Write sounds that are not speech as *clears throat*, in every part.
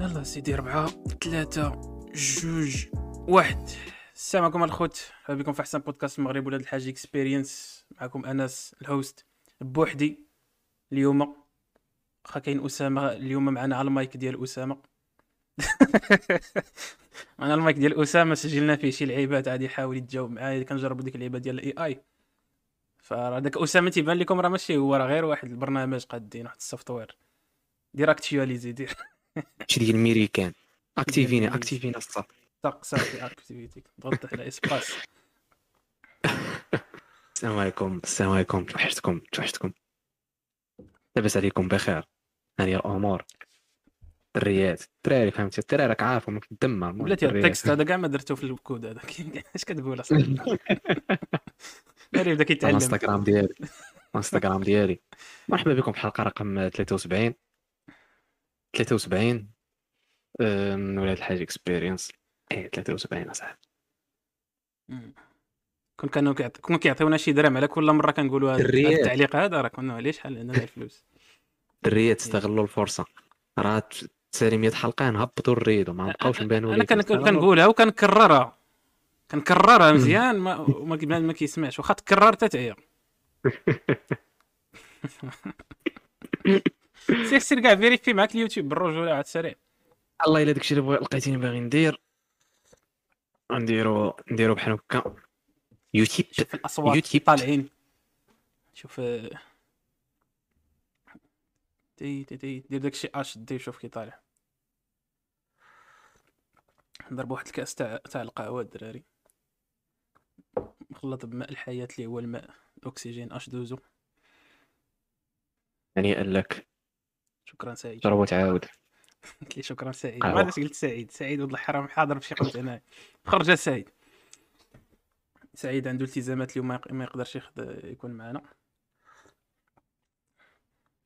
يلا سيدي أربعة ثلاثة جوج واحد. السلام عليكم الخوت. مرحبا بكم في أحسن بودكاست المغرب ولاد الحاج Experience معكم أنس ال host بوحدي اليوم. واخا كاين أسامة اليوم معنا على المايك ديال أسامة. *laughs* معنا المايك ديال أسامة سجلنا فيه شي لعيبات غادي يحاول يتجاوب معايا. كنجربوا ديك اللعيبة ديال ال AI فهذاك أسامة تيبان لكم راه ماشي هو راه غير واحد البرنامج قادين واحد ال software. دير اكتواليزي دير. شي ديال الميريكان. أكتيفينا. أكتيفينا الصاط طق صافي اكتيفيتي ضغط على اسباس *laughs* السلام عليكم السلام عليكم. توحشتكم توحشتكم. لاباس عليكم بخير. هاني الأمور الدريات الدراري فهمتي؟ الدراري راك عارفهم كتدمر المهم بلاتي. التكست هذا كاع ما درتو في الكود هذا *laughs* اش كتقول اصاحبي *laughs* غير يبدا كيتعلم الانستغرام ديالي. الانستغرام ديالي. مرحبا بكم في الحلقة رقم 73 73 آه، من ولاد الحاج Experience إيه 73 اصاحبي. كون كانوا كيعط- كون كيعطيونا شي درهم على كل مرة كنقولوا هذا. التعليق هذا راه كنا عليه شحال عندنا الفلوس الدريات استغلوا الفرصة. راه تسالي 100 حلقة نهبطوا الريد وما نبقاوش نبانوا أنا كنقولها وكنكررها. كنكررها مزيان ما وما كي- ما كيسمعش. واخا تكرر تتعيا *laughs* سير سير كاع فيريفي معاك اليوتيوب بالرجوله عاد سريع. الله إلا داكشي اللي بغي لقيتيني باغي ندير. نديرو نديرو بحال هكا. يوتيوب. شوف الأصوات يوتيوب. طالعين. شوف تي تي تي دير داكشي آش دي شوف كي طالع. نضرب واحد الكأس تاع تاع القهوة الدراري. مخلط بماء الحياة اللي هو الماء الاكسجين أش دوزو. يعني قال لك شكرا سعيد جرب وتعاود قلت لي شكرا سعيد. ما عرفتش قلت سعيد. سعيد ولد الحرام حاضر بشي قلت أنا خرج سعيد. سعيد عنده التزامات اليوم ما يق- ما يقدرش. يكون معنا.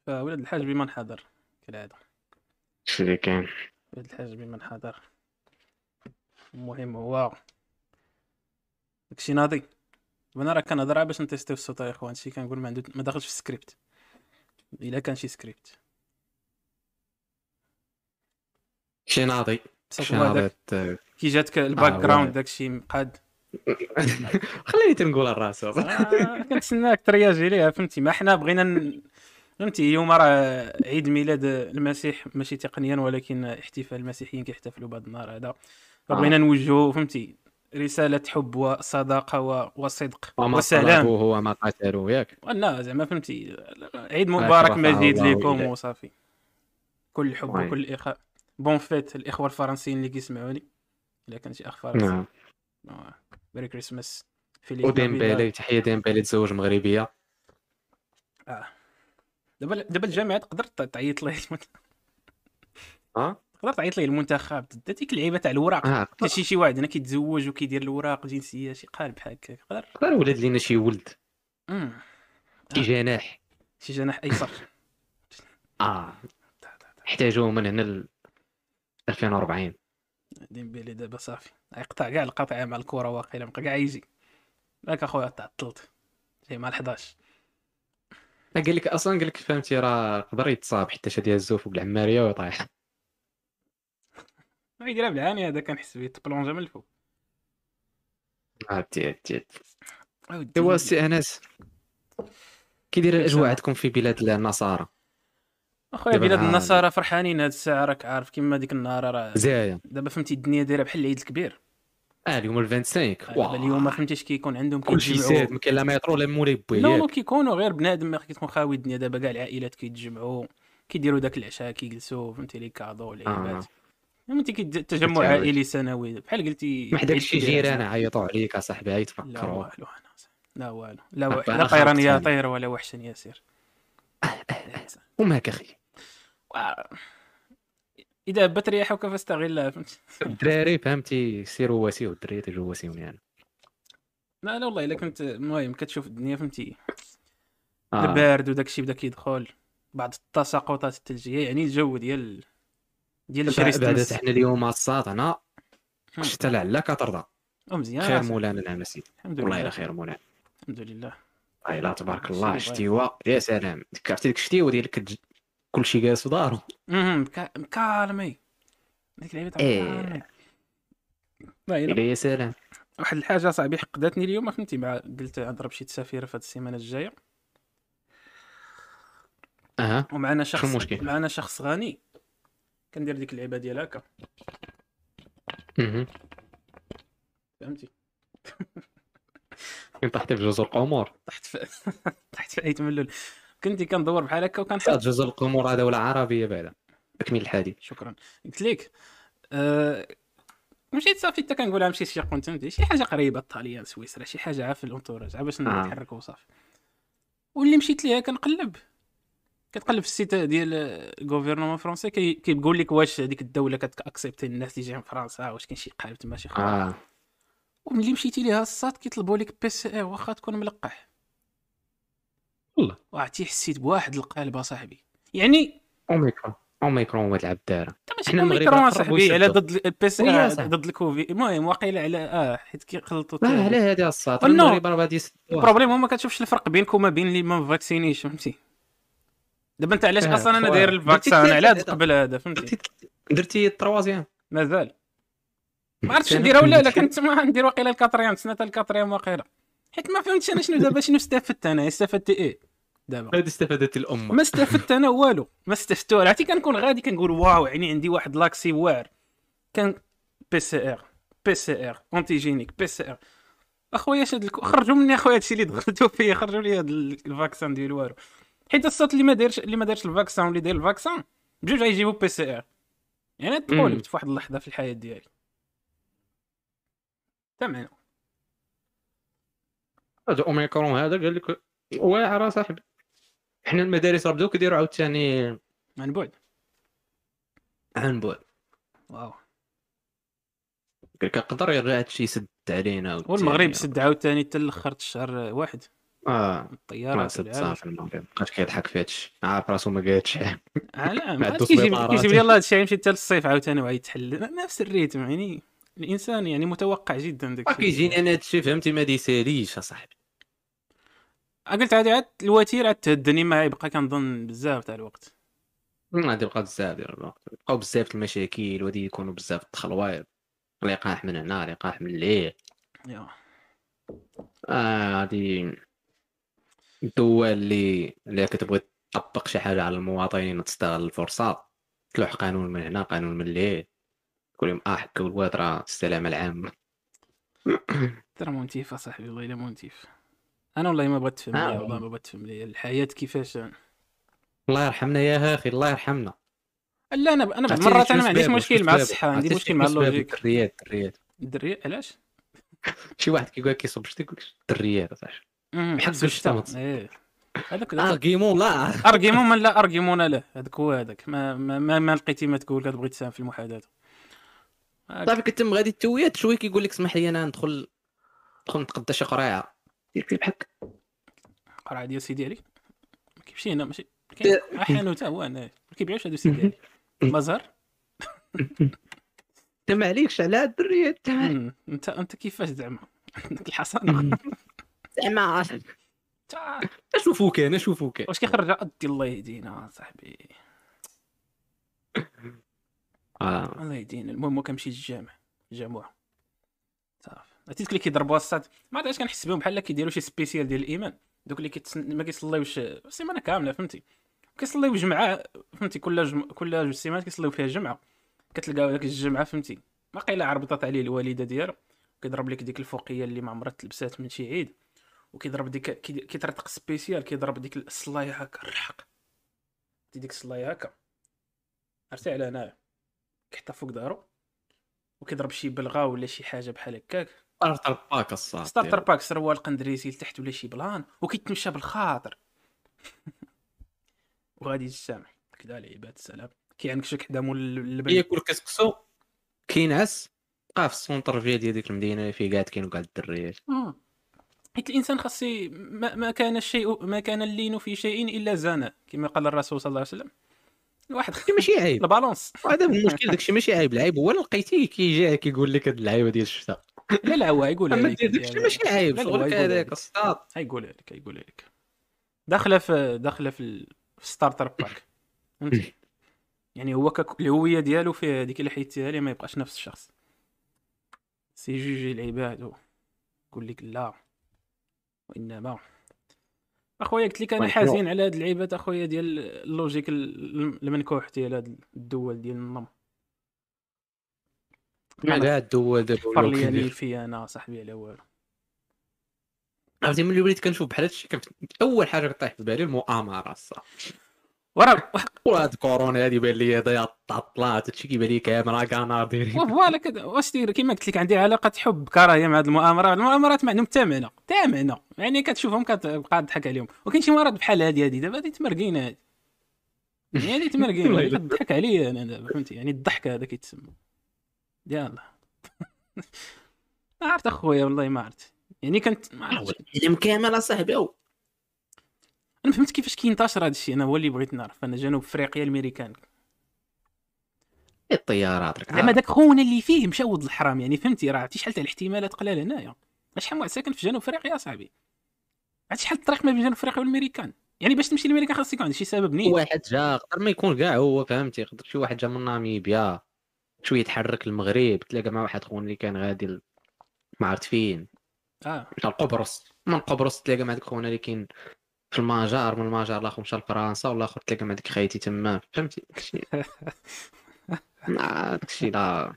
فولاد الحاج بمن حضر كالعادة. شو اللي كاين ولاد الحاج بمن حضر المهم هو داكشي ناضي. أنا راه كنهضر باش نتيستيو الصوت يا إخوان. شي كنقول ما عنده ما داخلش في السكريبت إلا كان شي سكريبت شي ناضي شي ناضي كي جاتك ال back آه، ground واعر. داكشي مقاد *laughs* خليني تنقول الراس آه، كنتسناك ترياجي ليها فهمتي ما حنا بغينا. فهمتي اليوم راه عيد ميلاد المسيح ماشي تقنيا ولكن احتفال المسيحيين كيحتفلوا بهذا النهار هذا فبغينا نوجهوا فهمتي رسالة حب وصداقة. وصدق وما وسلام هو ما قتلوه ياك لا زعما فهمتي عيد مبارك مجيد لكم. وصافي كل الحب oui. وكل الإخاء bonne fête الإخوة الفرنسيين اللي كيسمعوني. إلا كان شي أخ فرنسي. نعم. Merry Christmas. فيليب وديمبيلي تحية ديمبيلي تزوج مغربية. آه. دابا دابا الجامعة تقدر تعيط ليه *laughs* ها تقدر تعيط ليه المنتخب. ديك اللعيبة تاع الوراق. آه كاين شي شي واحد هنا كيتزوج وكيدير الوراق الجنسيه شي قالب بحال هكا يقدر قدر ولاد لينا شي ولد. شي آه. جناح. شي جناح أيسر. *laughs* آه. احتاجوه من هنا 2040 ديمبيلي دابا صافي. يقطع كاع القطع مع الكرة واقيلا بقى كاع يجي. راك اخويا تعطلت جاي مع 11 قال لك أصلا قال لك فهمتي راه يقدر يتصاب حتى شاد يهزو فوق العماريه ويطيح. *laughs* يديرها بالعاني هذا كنحس به تبلونجا من الفوق. عرفتي عرفتي. ايوا سي أنس كي الأجواء. عندكم في بلاد النصارى؟ أخويا دابا بلاد النصارى فرحانين هاد الساعة راك عارف كيما ديك النهار راه زايا دابا فهمتي الدنيا دايرة بحال العيد الكبير. آه اليوم ال 25 دابا اليوم فهمتيش كيكون عندهم كلشي ساد ما كاين لا مترو لا مولاي لا لا بوياك كيكونوا غير بنادم ما كتكون خاوي الدنيا. دابا كاع العائلات كيتجمعوا كيديروا داك العشاء كيجلسوا فهمتي les cadeaux واللعيبات فهمتي كي تجمع. عائلي سنوي. بحال قلتي ما حداك شي جيران. عيطوا عليك اصاحبي عيط لا والو أنا لا والو. لا لا طيران يا. طير ولا وحش يسير وماك أخي. إذا هبت رياحك فاستغلها فهمتي الدراري فهمتي سيروا واسيو الدراري تجوا واسيوني أنا لا لا والله إلا كنت المهم كتشوف الدنيا فهمتي. آه. البارد وداك الشيء بدا كيدخل بعض التساقطات الثلجيه يعني الجو ديال ديال بعد الكريستماس حنا اليوم الصاد هنا. شتا لعلا كترضى مزيان خير. مولانا نعم سيدي. الحمد والله لله. إلا خير مولانا. الحمد لله. والله لا تبارك الله. شتيوا يا سلام. عرفتي ديك الشتيوة ديالك كتج- كلشي جالس في دارو مكالمي ديك اللعيبه إيه. باينه إلا. يا سلام. واحد الحاجة صاحبي حقدتني اليوم فهمتي مع قلت نضرب شي تسافيرة في هاد السيمانة الجاية. أها. ومعنا شخص المشكل؟ معنا شخص غني. كندير ديك اللعبه ديال هكا. فهمتي؟ *laughs* طحت في جزر القمر طحت في *laughs* طحت في أيت ملول كنتي كندور بحال هكا صاد وكنحط جزر القمر دولة عربية بعدا. تكميل الحديث. شكرا. قلت لك أه... مشيت صافي حتى كنقولها نمشي شي content شي حاجة قريبة الطاليان سويسرا شي حاجة عا في ال entourage عا باش آه. نتحرك وصافي. واللي مشيت ليها كنقلب. كتقلب في ال site ديال ال gouvernement français كي- كيقول لك واش هذيك الدولة كتأكسبتي الناس اللي جايين فرنسا واش كاين شي قالب تما شي خبر. آه. وملي مشيتي ليها الصاد كيطلبوا لك بي سي ار واخا تكون ملقح. والله. وعرفتي حسيت بواحد القالب أصاحبي. يعني أوميكرون. أوميكرون العبدارة انت ماشي حنا أوميكرون قربوا على. ضد البي سي وي يا ار صاحبي. ضد الكوفيد المهم واقيلا على آه حيت كيخلطوا لا على هذه والنو. المغرب راه غادي البروبليم هو ما كتشوفش الفرق بينك وما بين اللي ما فاكسينيش فهمتي؟ دابا انت علاش آه، أصلا أنا. داير الفاكسان؟ على. قبل هذا فهمتي؟ درتي درتي التروازيام مازال. ما عرفتش نديرها ولا لا كنت ما ندير واقيلا الـ quatrième سنة الـ quatrième واقيلا. حيت ما فهمتش أنا شنو دابا شنو استفدت أنا؟ استفدت إيه؟ دابا. هذه استفادت الأمة. ما استفدت أنا والو. ما استفدت والو. عرفتي كنكون غادي كنقول واو يعني عندي واحد لاكسي واعر كان بي سي ار بي سي ار اونتيجينيك بي سي ار أخويا شاد الكو... خرجوا مني أخويا هادشي اللي دخلتوا فيه خرجوا لي هاد ال- ال vaccin ديال والو. حيت الصوت اللي ما دايرش اللي ما دارش ال vaccin واللي داير ال vaccin بجوج غيجيبوا PCR يعني تقولبت في واحد اللحظة في الحياة ديالي. تمام. هذا اوميكرون هذا قال لك واعر صاحبي حنا المدارس راه بداو كيديروا عاوتاني عن بعد. عن بعد. واو. قال لك يقدر يرجع هادشي يسد علينا. والمغرب سد عاوتاني حتى الآخر الشهر واحد. آه. الطيارة سد صافي المغرب. بقاش كيضحك في هادشي عارف راسو ما قالتش آه لا ما *laughs* كيجيب لي هادشي يمشي حتى للصيف عاوتاني وغيتحل نفس الريتم يعني. الإنسان يعني متوقع جدا داك ما كيجيني أنا هادشي فهمتي؟ ما ديساليش أصاحبي. قلت عادي عاد الوتيره عاد تهدني ما يبقى كنظن بزاف تاع الوقت. غادي يبقى بزاف ديال الوقت. بقاو بزاف المشاكل وغادي يكونوا بزاف التخلويط لقاح من هنا لقاح من ليه. يا. آه غادي الدول اللي اللي كتبغي تطبق شي حاجة على المواطنين وتستغل الفرصة تلوح قانون من هنا قانون من ليه. تقول لهم آه حكوا الواد راه السلامة العامة. *coughs* ترى motif أصاحبي والله إلا motif. أنا والله ما بغيت تفهم آه. والله ما بغيت تفهم ليا. الحياة كيفاش؟ الله يرحمنا يا أخي الله يرحمنا. لا أنا أنا بعض المرات أنا ما عنديش؟ مشكل مع؟ الصحة عندي مشكل مع؟ ال logique. الدريات الدريات. الدري علاش؟ *laughs* شي واحد كيقول لك كيصب شتي يقول لك الدريات حبس الشتا إيه. هذاك argument لا. argument من لا argument لا. هذاك هو هذاك. ما, ما, ما لقيتي ما تقول كتبغي تساهم في المحادثه صافي كتم غادي تويات شوية كيقول لك اسمح لي أنا ندخل ندخل نتقدى شي قريعه دير بحال هكا. قرعه ديال سيدي علي؟ ما كيمشي هنا ماشي. كاين حانوت هو أنا. ما كيبيعوش هادو سيدي علي. *laughs* مزهر انت ما *laughs* عليكش على هاد الدريات أمم، انت أنت كيفاش زعما؟ *laughs* ديك الحصانه زعما تا- اشوفوك أنا اشوفوك واش كيخرج ادي الله يهدينا صاحبي. آه. الله يهدينا المهم هو كنمشي للجامع الجامع صافي. عرفتي اللي كيضربوا الصاد. ما عرفتش كنحس بهم بحال كيديروا شي spécial ديال الإيمان. دوك اللي كيتسن... ما كيصليوش السيمانة كاملة فهمتي. كيصليو جمعه فهمتي كل جم... كل جوج سيمانات كيصليو فيها جمعة. كتلقاو داك الجمعة فهمتي. باقي عربطات عليه الوالدة ديالو. كيضرب لك ديك الفوقية اللي ما عمرها تلبسات من شي عيد. وكيضرب ديك كي- كيطرطق spécial كيضرب ديك الصلايه هكا الرحق. ديك الصلايه هكا. عرفتي على هنايا. كيحطها فوق دارو وكيضرب شي بلغة ولا شي حاجة بحال هكاك. starter pack الصاد starter pack سروال قندريسي لتحت ولا شي plan وكيتمشى بالخاطر. *laughs* وغادي للجامع كدا على عباد السلام. كيعنكشو حدا مول اللبن ياكل كسكسو كينعس بقى في السونتر فيا ديال ديك المدينة اللي فيه قاعد كاينوا كاع الدريات. آه. حيت الإنسان خاص ما, ما كان الشيء ما كان اللين في شيء إلا زانه كما قال الرسول صلى الله عليه وسلم. الواحد داكشي ماشي عيب. البالونس هذا المشكل داكشي ماشي عيب. العيب هو اللي لقيتيه كيجي كيقول لك هاد اللعيبة ديال الشتاء. لا لا هو يقول لك داكشي ماشي عيب. شغلك هذاك. الصاد يقول لك يقول لك داخلة في داخلة في ال- في starter pack. فهمتي؟ *laughs* يعني هو كك... الهوية ديالو فيه هذيك اللي حيدتيها ليه ما يبقاش نفس الشخص. سي جوجي العباد يقول لك لا وإنما أخويا قلت لك أنا طيب، حزين على هاد اللعيبات أخويا ديال ال logique ال- المنكوح ديال هاد الدول ديال النظم ما كاع الدول دابا كيديروا في أنا صاحبي على والو. عرفتي ملي وليت كنشوف بحال هادشي أول حاجة كطيح في بالي المؤامرة الصافي وراه وهاد كورونا هادي بان لي هذا طلعت هادشي كيبان لي كاميرا كانار دايرين voilà كذا واش دير؟ كيما قلت لك عندي علاقة حب. كراهيه مع هاد المؤامرات المؤامرات ما عندهم حتى معنى حتى معنى يعني كتشوفهم كتبقى تضحك عليهم. وكاين شي مرات بحال هادي هادي. دابا هادي تمرقينه هادي. يعني هادي تمرقينه. *laughs* كتضحك عليا أنا دابا فهمتي؟ يعني الضحك هذا كيتسمى. يلا. *laughs* ما عرفت أخويا والله ما عرفت. يعني كنت ما عرفتش العالم كامل اصاحبي أنا فهمت كيفاش كينتشر هذا الشيء. أنا هو اللي بغيت نعرف. أنا جنوب أفريقيا الميريكان الطيارات زعما. داك خونا اللي فيه مشاود الحرام. يعني فهمتي؟ راه عرفتي شحال تاع الاحتمالات قلال هنايا. شحال من واحد ساكن في جنوب أفريقيا أصاحبي؟ عرفتي شحال الطريق ما بين جنوب أفريقيا والميريكان يعني باش تمشي للميريكان خاصك يكون عندك شي سبب نيت. واحد جا يقدر ما يكون كاع هو فهمتي؟ يقدر شي واحد جا من ناميبيا شوية يتحرك المغرب تلاقى مع واحد خونا اللي كان غادي ل- ما عرفت فين. آه. مشى لقبرص من قبرص تلاقى مع داك خونا اللي كاين في المجار من المجار الآخر مشى لفرنسا والآخر تلاقى مع ديك خايتي تما. فهمتي؟ داكشي *laughs* داكشي لا.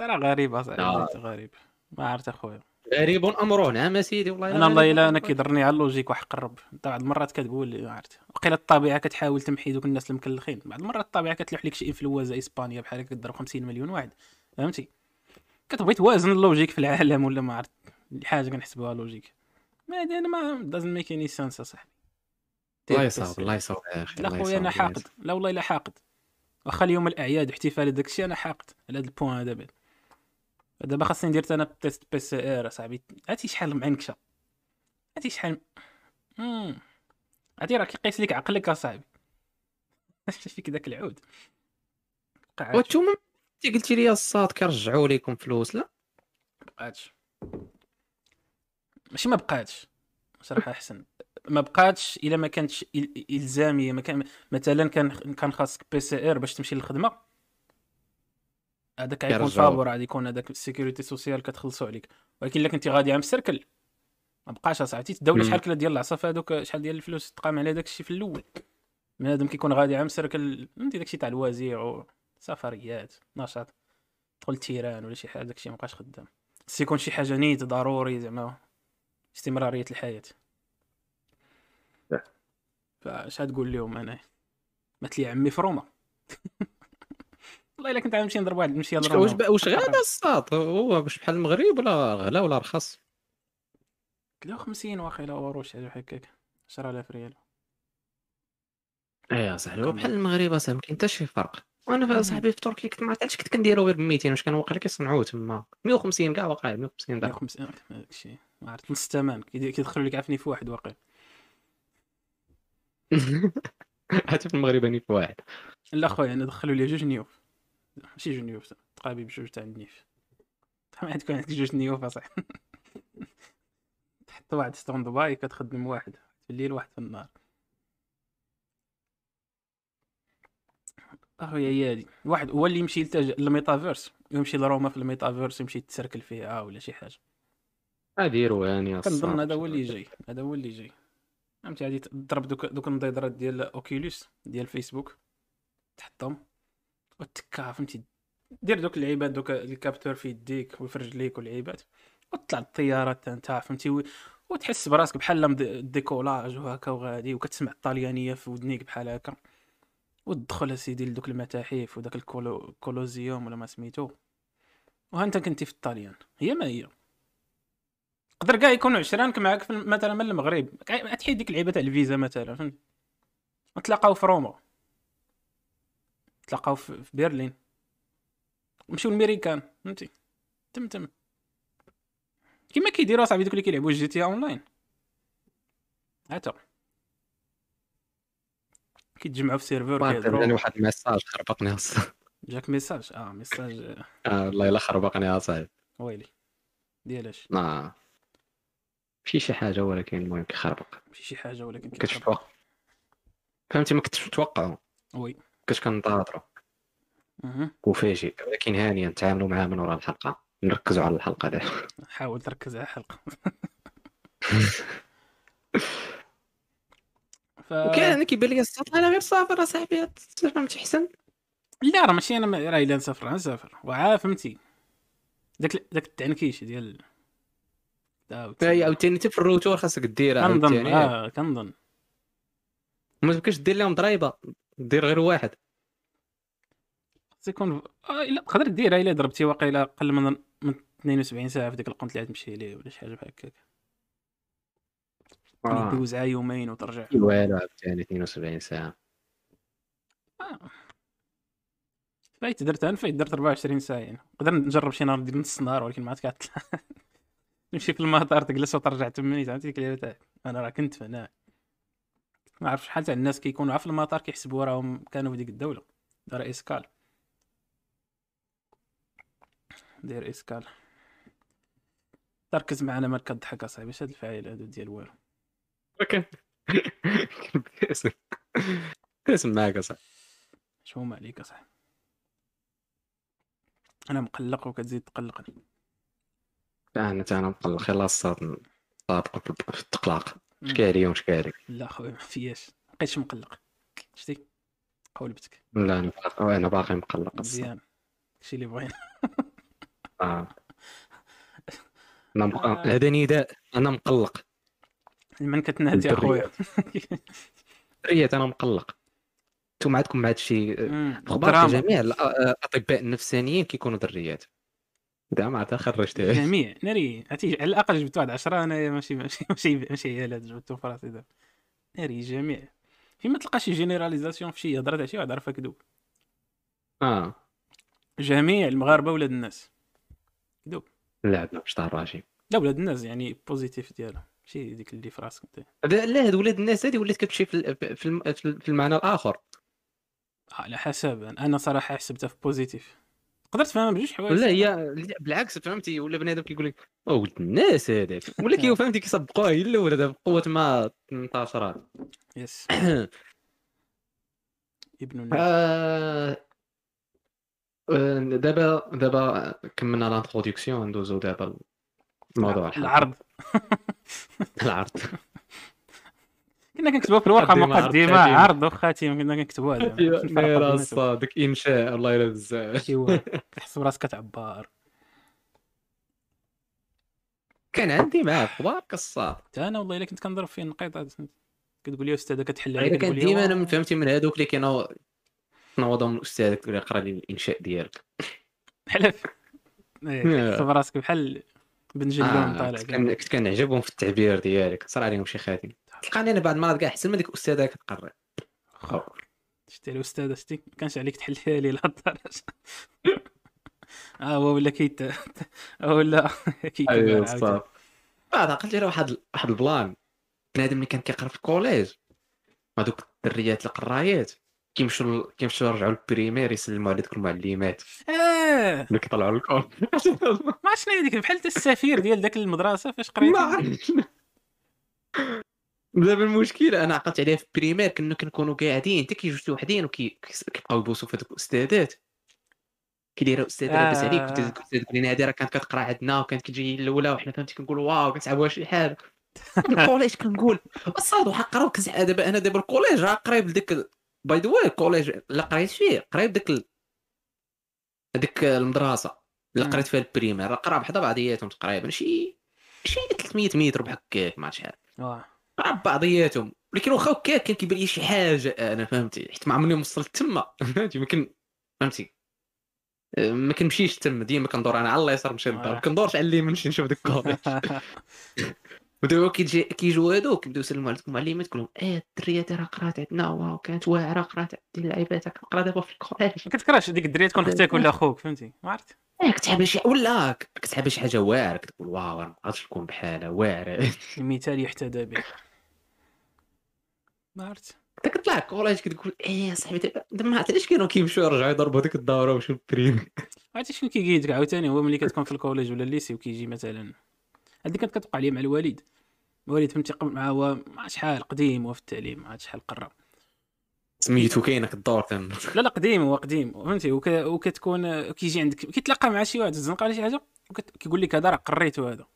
راه غريب أصاحبي غريب. ما عرفت اخويا غريب أمره نعم سيدي والله أنا والله إلا أنا كيضرني على ال logique وحق الرب أنت بعض المرات كتقول لي ما عرفت. وقيلا الطبيعة كتحاول تمحي دوك الناس المكلخين. بعض المرات الطبيعة كتلوح لك شي انفلونزا إسبانيا بحال هكا كضرب 50 مليون واحد. فهمتي؟ كتبغي توازن ال logique في العالم ولا ما عرفت؟ حاجة كنحسبوها logique. ما أنا ما doesn't make any sense اصاحبي الله يصاوب الله يصاوب يا أخي لا خويا أنا حاقد. لا والله إلا حاقد. واخا اليوم الأعياد واحتفال داك الشيء أنا حاقد على هذا ال point هذا بعد دابا خاصني ندير أنا test PCR اصاحبي عرفتي شحال معنكشه عرفتي شحال عرفتي راه كيقيس لك عقلك اصاحبي *laughs* اش فيك داك العود. وانتوما انت قلتي لي الصاد كيرجعوا لكم فلوس لا؟ بقاتش. ماشي ما بقاتش. صراحة أحسن. ما بقاتش إلا ما كانتش إلزامية. ما كان مثلا كان كان خاصك PCR باش تمشي للخدمة. هذاك غيكون. فابور غادي يكون هذاك ال sécurité sociale كتخلصوا عليك. ولكن إلا كنتي غادي عا مسركل ما بقاش اصاحبي الدولة. شحال كلا ديال العصا هذوك شحال ديال الفلوس تقام على داك الشيء في الأول. بنادم كيكون غادي عام سيركل فهمتي؟ داك الشيء تاع الوزير وسفريات نشاط. تدخل تيران ولا شي حاجة داك الشيء مابقاش خدام. خص يكون شي حاجة نيت ضروري زعما. استمراريه الحياة. لا. فاش تقول لهم أنا؟ مات لي عمي في روما. *laughs* والله إلا كنت غنمشي نضرب واحد نمشي لروما واش واش غادا الصاد هو باش بحال المغرب ولا غلا ولا رخص؟ 53 واقيلا اورو شي حاجة هكاك. 10000 ريال. إيه صاحبي هو بحال المغرب اصاحبي ما كاين حتى شي فرق. وأنا صاحبي في تركيا كنت ما عرفت علاش كنت كنديرو غير ب 200 واش كانوا واقيلا كيصنعوه تما. 150 كاع واقع 150 درهم 150 داك الشيء. ما عرفت نص الثمن كيدير- كيدخلوا لك عفني في واحد واقيلا. *laughs* حتى في المغرب اني في واحد. لا خويا أنا دخلوا لي جوج نيوف. ماشي جوج نيوف تقابي بجوج تاع النيف. ما يكون عندك جوج نيوف أصاحبي. *laughs* تحط واحد stand-by كتخدم واحد. في الليل واحد في النهار. أخويا هي هادي واحد هو اللي يمشي للميتافيرس. يمشي لروما في الميتافيرس يمشي يتسركل فيها ولا شي حاجة. اديروا يعني كنظن هذا هو اللي جاي هذا هو اللي جاي. فهمتي؟ غادي تضرب دوك دوك النضيضرات ديال Oculus ديال فيسبوك تحطهم وتكا فهمتي؟ دير دوك اللعيبات دوك ال capteurs في يديك وفي رجليك واللعيبات وتطلع الطيارات نتاع فهمتي؟ و- وتحس براسك بحال ال décollage وهكا وغادي وكتسمع الطليانية في ودنيك بحال هكا. وتدخل أسيدي لدوك المتاحف وداك الكولو الكولوزيوم ولا ما سميتو. وها أنت كنتي في الطاليان هي ما هي؟ قدر كاع يكونوا عشرانك معاك في الم- مثلا من المغرب. تحيد ديك اللعيبة تاع الفيزا مثلا فهمت؟ نتلاقاو في روما. نتلاقاو في برلين. نمشيو للميريكان فهمتي؟ تم تم. كيما كيديروا اصاحبي دوك اللي كيلعبوا GTA Online. هاتا كيتجمعوا في serveur جاني كيهضروا واحد ال message خربقني جاك message؟ آه message. آه، آه والله الا خربقني اصاحبي ويلي. ديالاش ما ماشي شي حاجة ولكن المهم كيخربق. ماشي شي حاجة ولكن. متوقع فهمتي؟ ما كنتش متوقع. وي. كنت مهم. وفاجئ. ولكن هانيا نتعاملوا معاه من وراء الحلقة. نركزوا على الحلقة دابا *laughs* حاول تركز على الحلقة. *laughs* ف... وكان أنا كيبان لي الصوت أنا غير صافر اصاحبي فهمتي أحسن؟ لا راه ماشي أنا راه إلا نسافر. نسافر وعا فهمتي. داك داك التعنكيش ديال عاوتاني حتى في ال retour خاصك ديرها كنظن عاوتاني آه كنظن ما تبقاش دير لهم ضريبه دير غير واحد. خص يكون آه إلا تقدر ديرها إلا ضربتي واقيلا أقل من من 72 ساعة في ديك القنت اللي غتمشي ليه ولا شي حاجة بحال هكاك. آه. يدوز عا يومين وترجع. والو عاوتاني 72 ساعة. فايت درت أنا فايت درت 24 ساعة يعني. نقدر نجرب شي نهار ندير نص نهار ولكن ما عاد كتطلع *laughs* تمشي في المطار تجلس وترجع تمني ديك اللعبه تاعك أنا راه كنت هنا ما عرف شحال تاع الناس كيكونوا عا في المطار كيحسبوا راهم كانوا في ديك الدولة. دار escale داير escale تركز معنا مالك كضحك أصاحبي اش هاد الفعايل هادو ديال والو. ولكن *laughs* اسم معاك أصاحبي. شو عليك أصاحبي. أنا مقلق وكتزيد تقلقني. أنا تا أنا مقلق يلاه الصاد طابق في التقلاق. شكاري وشكاري لا خويا ما فياش. بقيتش مقلق. شتي؟ قولبتك لا أنا باقي أنا باقي مقلق مزيان. داكشي اللي بغينا. *laughs* آه. أنا مق... آه. هذا نداء أنا مقلق. من كتنادي أخويا؟ ريت أنا مقلق. أنتم عندكم. أخبار دراما. جميع الأ- الأطباء النفسانيين كيكونوا دريات ما عرفت خرجتها جميع ناري عرفتي على الأقل جبت واحد 10 انايا ماشي ماشي ماشي ماشي عيالات جبتهم في راسي دابا ناري جميع فيما تلقى شي généralisation في شي هضره تاع شي واحد عارفها كذوب آه. جميع المغاربة ولاد الناس. كذوب لا لا مش طراجي لا ولاد الناس يعني positif ديالهم. ماشي ديك اللي في راسك أنت. لا هاد ولاد الناس هذه ولات كتمشي في في المعنى الآخر. على حسب أنا صراحة حسبتها في positif قدرت تفهمها بجوج حوايج. لا هي بالعكس فهمتي ولا بنادم كيقول لك "أو ولد الناس هذاك. ولا كي *laughs* فهمتي كيصدقوها هي الأولى دابا بقوة ما 18 يس. *clears throat* ابن الناس. آه، آه، دابا دابا كملنا لانتروداكسيون ندوزو دابا الموضوع. العرض. *laughs* *laughs* العرض. كنا كنكتبوها في الورقة مقدمه. عرض وخاتم كنا كنكتبوها بيناتهم. الصادق انشاء الله يلا بزاف ايوا كتحس براسك كتعبر كان عندي معاه أخبار حتى أنا والله إلا كنت كنضرب فيه النقيط كتقول لي استاذه كتحل عليك كان كتقول ديما. أنا فهمتي من هذوك اللي كانوا تنوضوا من الأستاذ كيقول لي اقرأ لي الإنشاء ديالك. حلف إيه، كتحس براسك بحال بن جلون آه طالع كنت كنعجبهم في التعبير ديالك. صار عليهم شي خاتم. تلقاني أنا بعد المرات كاع احسن من ديك الاستاذه كتقرا خو. شتي الاستاذ شتي ما كانش عليك تحلها لي لهالدرجه *laughs* آه هو ولا كيت؟ *laughs* ولا *laughs* كيكبر ايوا. صافي بعد عقلت لي راه واحد واحد البلان. بنادم اللي كان كيقرأ في الكوليج. هذوك الدريات القرايات كيمشوا كيمشوا يرجعوا لل primaire يسلموا على ذوك المعلمات. آه. اللي كيطلعوا لكم ما شنو هي ديك بحال السفير ديال داك المدرسة فاش قريت ما عرفتش. دابا المشكلة أنا عقلت عليها في ال primaire كنا كنكونوا قاعدين حتى كيجيو شي وحدين وكيبقاو يبوسوا في هذوك الأستاذات. كي دايره أستاذ لاباس عليك كنت تقول لي هذه راه كانت كتقرا عندنا وكانت كتجي الأولى وحنا فهمتي كنقولوا wow كنسعبوها شي حاجة. *laughs* ال collège كنقول الصاد وحق كنسع دابا أنا دابا ال collège راه قريب لديك by the way ال collège اللي قريت فيه قريب ديك ال- هذيك المدرسة اللي. قريت فيها ال primaire راه قراب حدا بعضياتهم تقريبا شي شي 300 متر بحال هكاك ما عرفتش شحال. قراب بعضياتهم. ولكن واخا هكاك كان كيبان لي شي حاجة أنا فهمتي. حيت ما عمرني وصلت تما. *laughs* فهمتي؟ ما كن فهمتي؟ ما كنمشيش تما. ديما كندور أنا على اليسار نمشي للدار. آه. ما كندورش على اليمين نمشي نشوف ديك ال collège *laughs* *laughs* ودابا كيجي كيجيو هادوك كيبداو يسلموا على المعلمات تقول لهم إيه الدرية راه قرات عندنا. wow كانت واعرة قرات عند اللعيبات. كنقرا دابا في ال collège ما كتكرهش ديك الدرية تكون أختك ولا أخوك فهمتي؟ ما عرفت. إيه كتحب شي ولا كتحب شي حاجة واعرة. كتقول wow ما بقاتش تكون بحالها واعرة. المثال يحتذى به. ما عرفت انت كطلع ال collège كتقول إيه صاحبي ما عرفت علاش كانوا كيمشيو يرجعوا يضربوا ديك الدورة ويمشيو ال primaire عرفتي شنو كيقيدك عاوتاني؟ هو ملي كتكون في ال collège ولا ال lycée وكيجي مثلا. هذيك كانت كتوقع لي مع الوالد الوالد فهمتي قبل مع هو شحال قديم هو في التعليم عاد شحال قرا سميتو كاينة كدور كان. *laughs* لا لا قديم هو قديم فهمتي؟ وك... وكتكون كيجي عندك كيتلاقى مع شي واحد الزنقه ولا شي حاجة؟ وكيقول لك هذا راه قريتو هذا.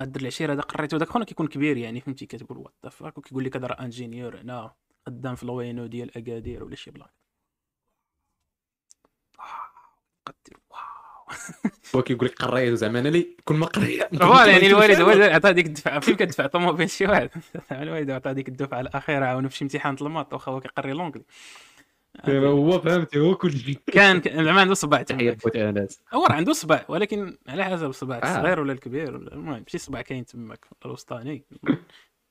هاد العشير هذا قريتو داك خونا كيكون كبير يعني فهمتي؟ كتقول what the fuck وكيقول لك هذا راه ingénieur هنا خدام في الوينو ديال أكادير ولا شي بلاك. قدير واو هو كيقول لك قريت زعما أنا اللي كون ما قريت *laughs* فوالا يعني الوالد هو عطى ديك الدفعة فين كتدفع؟ طوموبيل شي واحد. *laughs* الوالد عطى ديك الدفعة الأخيرة عاونو في شي امتحان الماط واخا هو كيقري لونجلي. هو فهمتي هو كل شيء. كان زعما عنده صباع بوت انس هو عنده صباع ولكن على حسب الصباع آه. الصغير ولا الكبير ولا المهم شي صباع كاين تماك الوسطاني.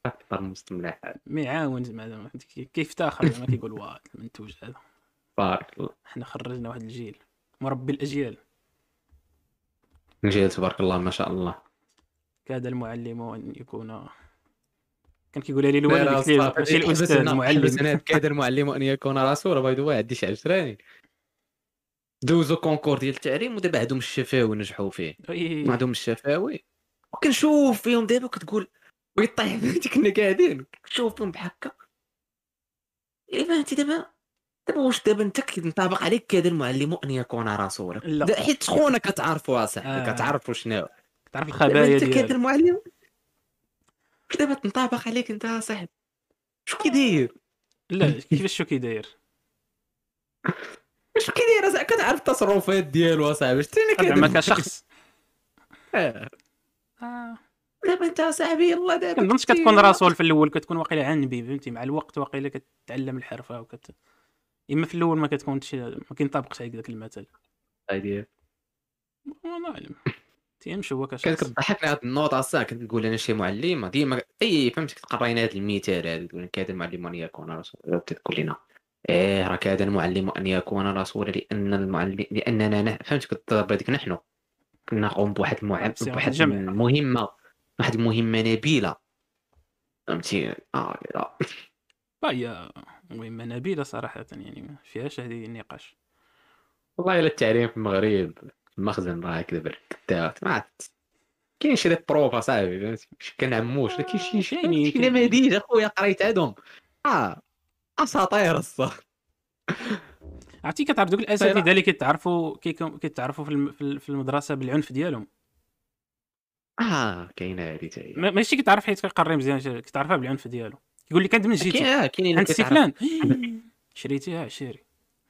أكثر مستملح مي عاون زعما فهمتي كي- كيفتخر زعما كيقول واه المنتوج هذا. بارك الله. حنا خرجنا واحد الجيل مربي الأجيال. نجيل تبارك الله ما شاء الله. كاد المعلم ان يكون كان كيقولها لي الوالد قلت لي ماشي الأستاذ المعلم. كاد المعلم ان يكون رسولا by the way عندي شي عشراني دوزو concours ديال التعليم ودابا عندهم الشفاوي نجحوا فيه. ما عندهم الشفاوي. وكنشوف فيهم دابا كتقول ويطيح *laughs* فهمتي كنا قاعدين. كنشوف فيهم بحكا الا فهمتي دابا دابا واش دابا أنت كينطبق عليك كذا المعلم ان يكون رسولا لا. دا- حيت شكون كتعرفوا صاحبي آه. كتعرفوا شنو تعرف دابا الخبايا انت كذا المعلم؟ دابا تنطبق عليك انت صاحبي شو كيدير لا كيفاش شو كيداير شو كيدير أصاحبي؟ كتعرف التصرفات ديالو أصاحبي. شتي أنا زعما كذا كشخص. آه. دابا أنت صاحبي يلا دابا كنظنش كنتي- كتكون رسول في الأول كتكون واقيلا عنبي فهمتي؟ مع الوقت واقيلا كتعلم الحرفة وكت إما في الأول ما كتكونش ما كينطبقش عليك ذاك المثل. هادي والله أعلم. تيمشي هو كانت كشخص كتضحكني هاد النوطه الساعة كنت نقول أنا شي معلمه ديما أي فهمتي كتقرينا هذا المثال هذا تقول كاد المعلم أن يكون رسولا تقول لنا. إيه راه كاد المعلم أن يكون رسولا لأن المعلم لأننا نح... فهمتي كتضرب هذيك نحن. كنا نقوم بواحد المع... بواحد. المهمة واحد المهمة نبيلة. فهمتي؟ آه لا. هي مهمة نبيلة صراحة يعني ما فيهاش هذه النقاش. والله إلا التعليم في المغرب. المخزن راه هكذا بالكتات ما عرفت كاين شي بروف اصاحبي كنعموش كاين شي شي كاينين- شي نماذج أخويا قريت عندهم. آه أساطير الصح عرفتي كتعرف دوك الاساتذه اللي كيتعرفوا كيتعرفوا في الم- في ال- في المدرسة بالعنف ديالهم. آه كاينة هذه حتى هي ما- ماشي كتعرف حيت كيقري مزيان كتعرفها بالعنف ديالو يقول لك انت من كاين جيتي آه، كاينين عند السي. فلان شريتيها شيري.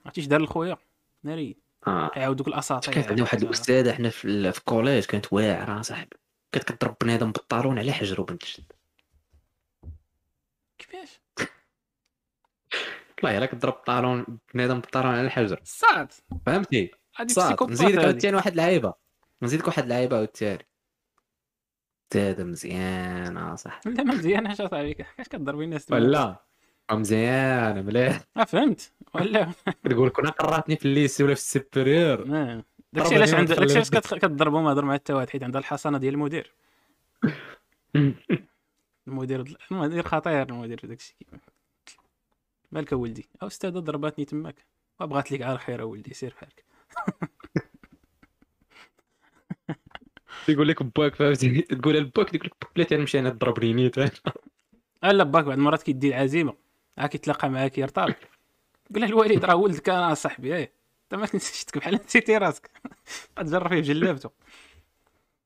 عرفتي اش دار لخويا؟ ناري آه. كيعاود دوك الأساطير كانت عندنا واحد الاستاذه حنا في ال- في ال collège كانت واعرة صاحبي كانت كضرب بنادم بال talon على حجرو بنت الشد كيفاش؟ والله الا كضرب talon بنادم بال talon على الحجر صاد فهمتي؟ صاد نزيدك. عاوتاني واحد اللعيبه نزيدك واحد اللعيبه عاوتاني أستاذة مزيانة صح. لا ما مزيان اش صاحبي كيفاش كضربي الناس تما؟ ولا مزيانه مليح. آه فهمت. ولا؟ *laughs* تقول كنا قراتني في ال lycée ولا في ال supérieur آه. داكشي ضربني علاش عند داكشي علاش ما هضر مع حتى واحد حيت عندها الحصانة ديال المدير. *laughs* المدير المدير خطير المدير داكشي. مالك ولدي؟ أو أستاذة ضرباتني تماك. وبغات لك على الخير ولدي سير بحالك *laughs* يقول لك باك فهمتي تقول لباك يقول لك باك لا تنمشي أنا تضربني نيت. ألا باك بعض المرات كيدي العزيمة. عا كيتلاقى معاك يرطال قول له الوالد راه ولدك أنا صاحبي. إيه. أنت ما تنسيتك بحال نسيتي راسك. تجرب فيه بجلابته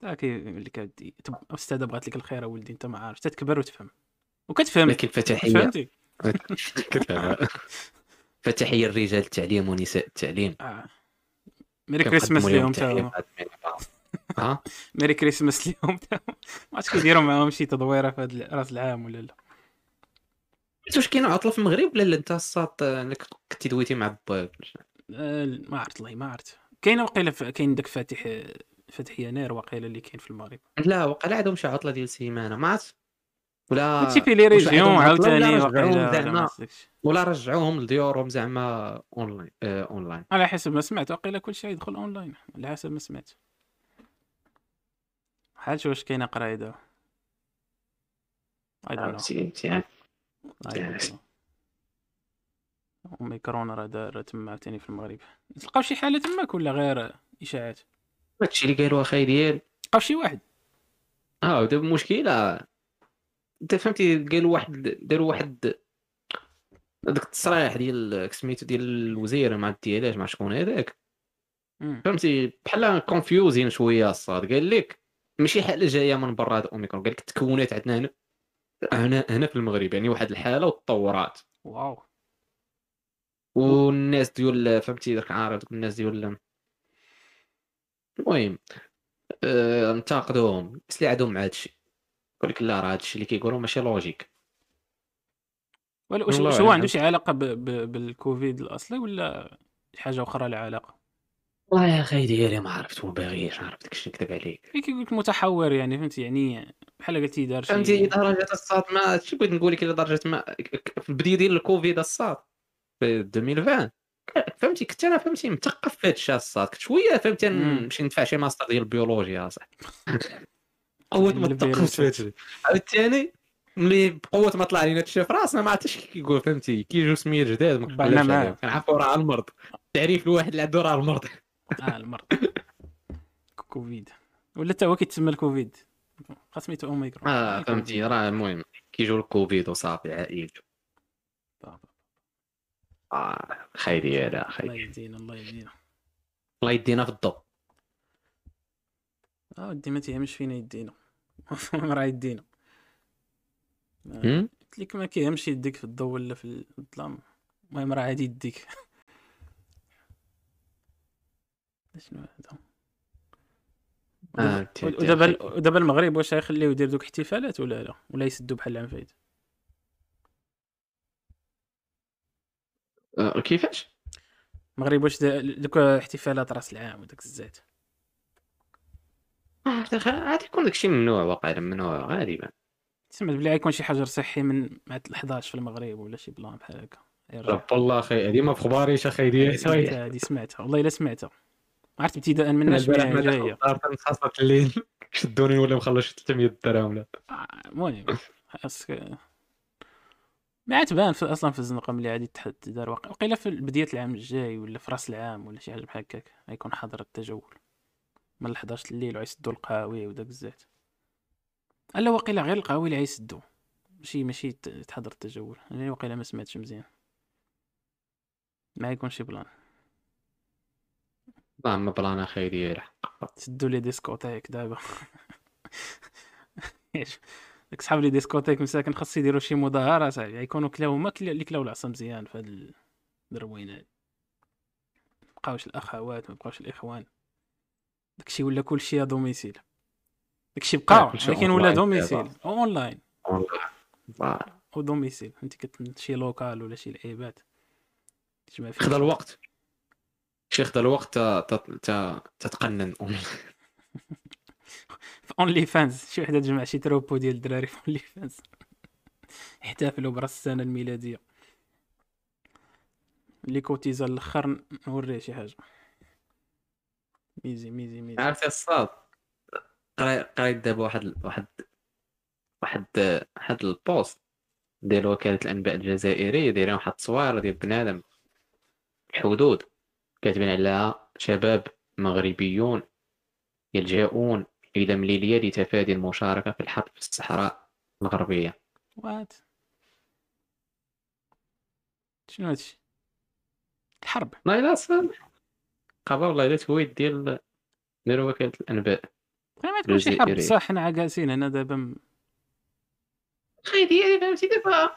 تا اودي تب- أستاذة بغات لك الخير ولدي أنت ما عارف تتكبر وتفهم. وكتفهم. لكن فتحية. *laughs* *laughs* فتحية الرجال التعليم ونساء التعليم. آه. Merry Christmas كنقدموا لهم ليهم تا. ها؟ *laughs* Merry Christmas ليهم تا. ما عرفتش كيديروا معاهم شي تدويرة في رأس العام ولا لا. واش كاين عطله في المغرب ولا لا انت الساط انك كنتي دويتي مع باك آه، ما عرفت والله ما عرفت. كاينة وقيله ف- كاين داك فاتح فاتح يناير وقيله اللي كاين في المغرب. لا وقع عندهم شي عطله ديال سيمانه ما عرفت ولا هادشي في les régions عاوتاني ولا زعما؟ ولا رجعوهم لديورهم زعما اونلاين آه اونلاين على حسب ما سمعت وقيله كلشي يدخل اونلاين على حسب ما سمعت. حال واش كاينة قرايه دابا Don't know. أوميكرون راه دار تما عاوتاني في المغرب. تلقاو شي حالة تماك ولا غير إشاعات. هادشي اللي قالوا اخاي ديال تلقاو شي واحد. آه دابا المشكلة أنت فهمتي قالوا واحد داروا واحد داك التصريح ديال سميتو ديال الوزير ما عرفتي مع شكون هذاك. فهمتي بحال confusing شوية الصاد. قال لك ماشي حالة جاية من برا هاد أوميكرون. قال لك تكونات عندنا هنا. هنا هنا في المغرب يعني واحد الحالة وتطورات wow. والناس ديال فهمتي داك عارف دوك الناس ديال المهم آه، انتقدوهم بس اللي عندهم مع هادشي. يقول لك لا راه هادشي اللي كيقولوا ماشي logique. ولا واش واش هو أعلم. عنده شي علاقة ب... ب... بالكوفيد الأصلي ولا حاجة أخرى لها علاقة؟ والله يا أخي ديالي ما عرفت ما باغيش عرفت داكشي نكذب عليك؟ كي لك متحور يعني فهمتي؟ يعني بحال قلتي دار شي فهمتي درجة الصاد ما شي بغيت نقول لك لدرجه ما؟ في البداية ديال الكوفيد الصاد في 2020 فهمتي؟ كنت أنا فهمتي مثقف في هذا الشيء الصاد. كنت شوية فهمتي. نمشي ندفع شي ماستر ديال البيولوجيا صح *laughs* قوة ما. تثقفت في هادشي عاوتاني ملي بقوة ما طلع لينا هادشي في راسنا ما عرفتش كي كيقول فهمتي؟ كيجيو سميات جداد ما كنعرفوا راه المرض. تعريف الواحد اللي عنده راه المرض. آه المرض. كوفيد. ولا حتى هو كيتسمى الكوفيد. خاص سميتو أوميكرون. آه فهمتي. راه المهم كيجيو الكوفيد وصافي عائلته آه خير ديالها الله خير. يهدينا الله يهدينا. الله يدينا في الضوء. آه ودي ما تيهمش فينا يدينا. *laughs* راه يدينا؟ قلت لك ما كيهمش يديك في الضوء ولا في الظلام. المهم راه عادي يديك. شنو هذا؟ آه، ودابا- ودابا المغرب واش غيخليو يدير دوك الاحتفالات ولا لا؟ ولا يسدوا بحال العام فايت آه، كيفاش؟ المغرب واش دوك احتفالات راس العام وداك الزيت؟ آه، غادي يكون داكشي ممنوع واقيلا ممنوع غالبا سمعت بلي غيكون شي حجر صحي من مع 11 في المغرب ولا شي بلان بحال هكا. رب. الله أخي هذه ما في خباريش أخي ديالي سمعتها هادي سمعتها والله إلا سمعتها. عرفت ابتداء من الناس جاية خاصك الليل شدوني ولا مخلص 300 درهم المهم خاصك ما عاد تبان في أصلا في الزنقة ملي غادي تح- تدار واقع وقيلا في بداية العام الجاي ولا في رأس العام ولا شي حاجة بحال هكاك غيكون حاضر التجول. من 11 الليل وغيسدوا القهاوي وداك الزيت. ألا وقيلا غير القهاوي اللي غيسدوا ماشي ماشي تحضر التجول. يعني وقيلا ما سمعتش مزيان. ما يكون شي بلان. اللهم بلان أخي ديالي سدوا les discothèques دابا؟ *laughs* داك صحاب les discothèques مساكن خاص يديروا شي مظاهره صاحبي غيكونوا كلاو هما اللي كلاو العصا مزيان في هاد الروينه هادي مبقاوش الأخوات مبقاوش الإخوان. داكشي ولا كلشي domicile. داكشي بقى ولكن ولا دوميسيل. أونلاين. والله والله. أو دوميسيل. انت كت شي لوكال ولا شي لعيبات. تجمع خذ الوقت. شي خذ الوقت تتقنن. *laughs* في اونلي فانز شي وحدة تجمع شي تروبو ديال الدراري في اونلي فانز *laughs* يحتفلوا برأس السنة الميلادية. اللي كوتيزا الأخر نوريه شي حاجة. ميزي ميزي ميزي. عرفتي الصاد؟ قري- قريت دابا واحد واحد واحد واحد ال post ديال وكالة الأنباء الجزائرية دايرين واحد التصوير ديال بنادم. الحدود. كاتبين عليها شباب مغربيون يلجؤون إلى مليلية لتفادي المشاركة في الحرب في الصحراء الغربية. what شنو هادشي الحرب. لا لا قبل والله إلا تويت ديال ديال وكالة الأنباء. ما تكون شي حرب. صح حنا عاكاسين هنا دابا خي ديالي فهمتي دابا.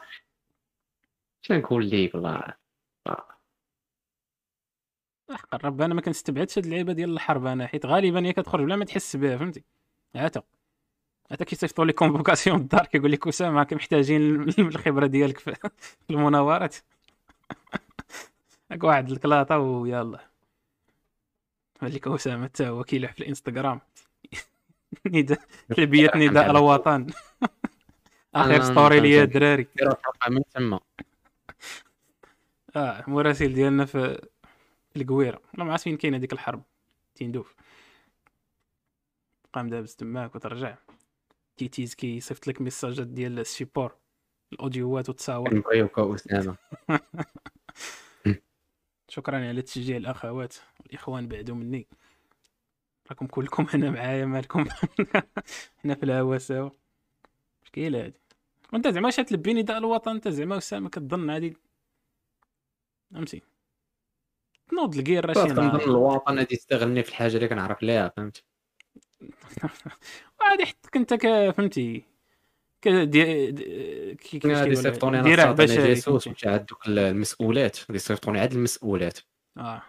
شنو نقول ليك والله؟ حق الرب أنا ما كنستبعدش هاد اللعيبة ديال الحرب أنا حيت غالبا هي كتخرج بلا ما تحس بها فهمتي؟ عاتا عاتا كيصيفطوا لي كونفوكاسيون الدار كيقول لك اسامه راك محتاجين *laughs* الخبرة ديالك في *laughs* المناورات. *laughs* هاك واحد الكلاطة ويلا. لك أسامة حتى هو كيلوح في الإنستغرام. نداء تلبية نداء الوطن آخر ستوري ليا الدراري. من تما. آه مراسيل ديالنا في القويرة. والله ما عرفت فين كاينة ديك الحرب. تيندوف. قام دابز تماك وترجع. تيتيز كيصيفط لك ميساجات ديال السيبور الاوديوات والتصاور نبغيوك أسامة. *laughs* شكرا على تشجيع الأخوات والإخوان بعدو مني. راكم كلكم هنا معايا مالكم. *laughs* هنا في الهوا سوا مشكيله هادي؟ وأنت زعما شات تلبي نداء الوطن أنت زعما أسامة كتظن عادي فهمتي تنوض الكير راه شي كنظن نهار الوطن غادي يستغلني في الحاجة اللي كنعرف ليها فهمت؟ *laughs* وعادي حتى كنت فهمتي. كي يصيفطوني أنا بشري جاسوس عند دوك المسؤولات غادي يصيفطوني عند المسؤولات. آه.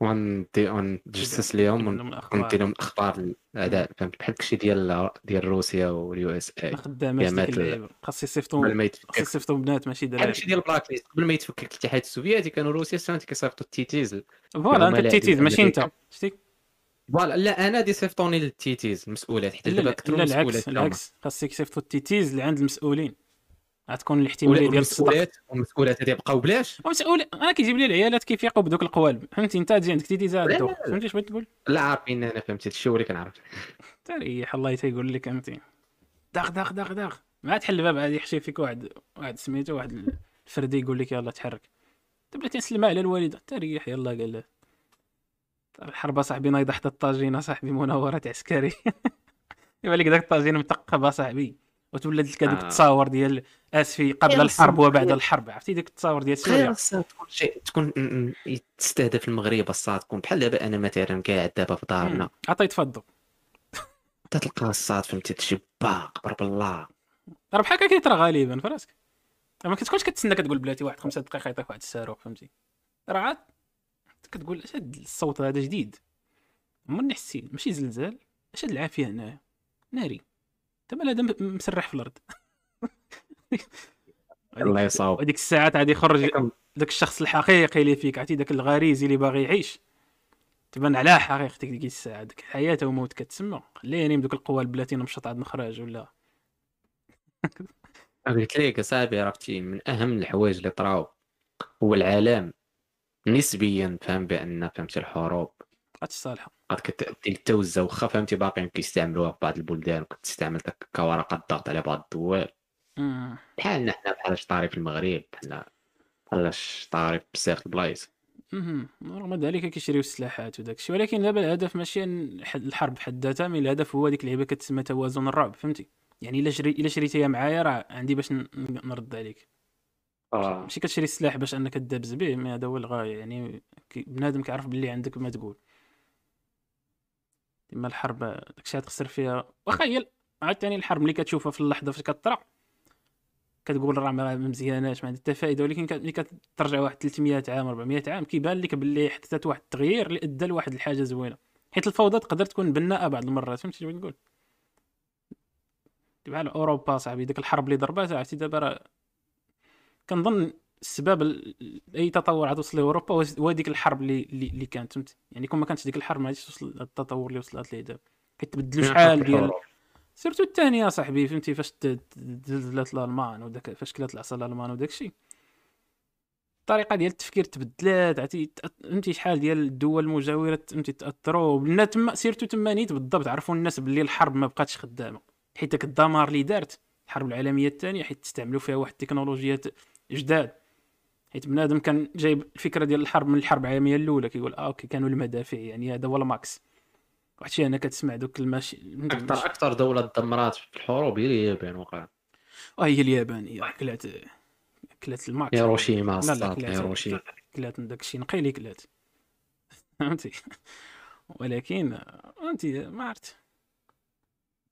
وندي ونتجسس ليهم يقول ون- لهم الأخبار. وندي لهم الاخبار الاعداء فهمت؟ بحال داكشي ديال ديال روسيا وال USA. ديك اللعيبة. خاص ما خاص يصيفطوا بنات ماشي دراري داكشي ديال ال blacklist قبل ما يتفكك الاتحاد السوفيتي كانوا روسيا فهمتي كيصيفطوا التيتيز. فوالا أنت التيتيز ماشي أنت. شتي فوالا لا أنا دي صيفطوني للتيتيز. المسؤولات حتى دابا كثروا لا المسؤولات العكس. العكس. خاصك يصيفطوا التيتيز اللي عند المسؤولين. غتكون الاحتماليه ديال والمسؤولات هادي بقاو بلاش؟ ومسؤول أنا كيجيب لي العيالات كيفيقوا بدوك القوالب. فهمتي؟ أنت تجي عندك عندو لا. فهمتي اش بغيت نقول لا عارفين أنا فهمتي. هادشي هو اللي كنعرف تريح الله تيقول لك فهمتي داغ داغ داغ داغ. ما تحل الباب عاد يحشي فيك واحد واحد سميتو واحد الفردي يقول لك يلا تحرك. انت بلاتي نسلم على الوالده تريح يلا قال له. الحرب صاحبي نايضة حتى الطاجينه صاحبي مناورات عسكري. *laughs* يبان لك داك الطاجين مثقب صاحبي. وتولد لك هذوك آه. التصاور ديال اسفي قبل الحرب وبعد خير. الحرب عرفتي؟ ديك التصاور ديال سوريا. تكون شيء. تكون تستهدف المغرب الصاد. تكون بحال دابا أنا مثلا قاعد دابا في دارنا. عطيت فضو تتلقى الصاد فهمتي تجي باق ضرب الله راه بحال هكا كيطرى غالبا في راسك. راه ما كتكونش كتسنى كتقول بلاتي واحد خمسة دقائق يعطيك واحد الصاروخ فهمتي؟ راه عاد كتقول أش هاد الصوت هذا جديد؟ من حسيت ماشي زلزال أش هاد العافية هنايا؟ ناري. انت مال هذا م- مسرح في الأرض. *laughs* الله يصاوب. وديك الساعات غادي يخرج داك الشخص الحقيقي اللي فيك عرفتي؟ داك الغريزي اللي باغي يعيش. تبان على حقيقتك ديك الساعة ديك حياه وموت كتسمى. خليني بدوك القوى البلاتينه مشط عاد نخرج ولا؟ *laughs* قلت لك أصاحبي عرفتي؟ من أهم الحوايج اللي طراو. هو العالم نسبيا فهم بأن فهمتي الحروب. بقات صالحة. قد للتوزع واخا فهمتي؟ باقيين كيستعملوها في بعض البلدان وكتستعمل داك كورقه الضغط على بعض الدول. بحالنا حنا بحال شطاري في المغرب بحال بحال شطاري في بزاف البلايص. رغم ذلك كيشريو السلاحات وداك الشيء ولكن دابا الهدف ماشي الحرب بحد ذاتها مي الهدف هو ديك اللعيبة كتسمى توازن الرعب فهمتي؟ يعني إلا شري إلا شريتيها معايا راه عندي باش نرد عليك. آه. ماشي كتشري السلاح باش أنك تدابز به مي هذا هو الغاية. يعني بنادم كيعرف باللي عندك ما تقول. اما الحرب داكشي تخسر فيها. واخا هي عاوتاني الحرب ملي كتشوفها في اللحظة فاش كطرا كتقول راه ما مزياناش ما عندها حتى فائده ولكن ملي كترجع واحد 300 عام 400 عام كيبان لك باللي حدثت واحد التغيير اللي أدى لواحد الحاجة زوينة. حيت الفوضى تقدر تكون بناءة بعض المرات فهمتي شنو نقول؟ بحال أوروبا صاحبي ديك الحرب اللي ضربات عرفتي دابا راه كنظن السبب ال- أي تطور عاد وصل لأوروبا هو- ديك الحرب اللي اللي, كانت فهمتي؟ يعني كون ما كانتش ديك الحرب ما غاديش توصل للتطور اللي وصلت ليه دابا. كيتبدلوا شحال ديال سيرتو الثانية صاحبي فهمتي؟ فاش تزلزلات الألمان وداك فاش كلات العصا الألمان وداك الشيء. الطريقة ديال التفكير تبدلات عرفتي؟ فهمتي؟ شحال ديال الدول المجاورة فهمتي؟ تأثروا. وبنا تما surtout تما نيت بالضبط عرفوا الناس باللي الحرب ما بقاتش خدامة. حيت داك الدمار اللي دارت الحرب العالمية الثانية حيت استعملوا فيها واحد التكنولوجيات جداد. حيت بنادم كان جايب الفكرة ديال الحرب من الحرب العالمية الأولى كيقول آه ok كانوا المدافع يعني هذا هو ال max. واحد الشيء أنا كتسمع دوك الماشي أكثر أكثر دولة دمرات في الحروب هي اليابان وقع. آه هي اليابان هي كلات كلات ال max. هيروشيما هيروشيما. كلات داك الشيء نقي اللي كلات *laughs* فهمتي؟ ولكن فهمتي ما عرفت.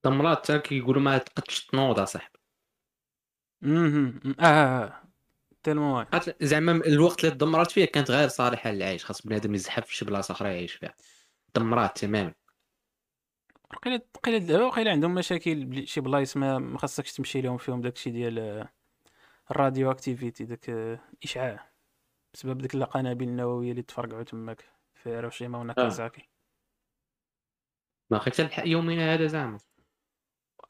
دمرات كيقولوا ما تقدش تنوض أصاحبي. مهم. آه. tellement زعما الوقت اللي دمرات فيه كانت غير صالحة للعيش خاص بنادم يزحف في شي بلاصة أخرى يعيش فيها. دمرات تماما. وقيلا وقيلا دابا وقيلا عندهم مشاكل شي بلايص ما ما خاصكش تمشي لهم فيهم داكشي ديال آه، ال radioactivité داك آه، الاشعاع بسبب ديك القنابل النووية اللي تفرقعوا تماك في هيروشيما وناكازاكي ما خيت الحق يومنا هذا زعما.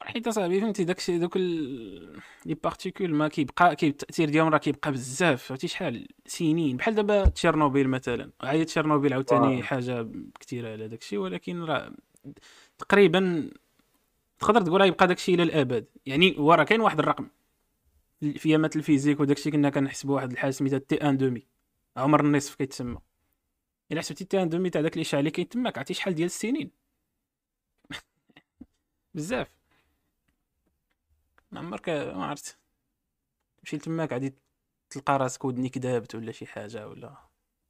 حيت اصاحبي فهمتي؟ داكشي دوك ال- les particules ما كيبقى كي التاثير ديالهم راه كيبقى بزاف. عرفتي شحال؟ سنين. بحال دابا تشيرنوبيل مثلا. هي تشيرنوبيل عاوتاني. حاجة كثيره على داكشي ولكن راه تقريبا تقدر تقول راه يبقى داكشي إلى الأبد. يعني هو راه كاين واحد الرقم. في أيامات ال physique وداكشي كنا كنحسبوا واحد الحاجة سميتها t un demi. عمر النصف كيتسمى. إلا حسبتي t un demi تاع داك الإشعاع اللي كاين تماك عرفتي شحال ديال السنين؟ *laughs* بزاف. ما عمرك ما عرفت. تمشي تماك عادي تلقى راسك ودني كذابت ولا شي حاجة ولا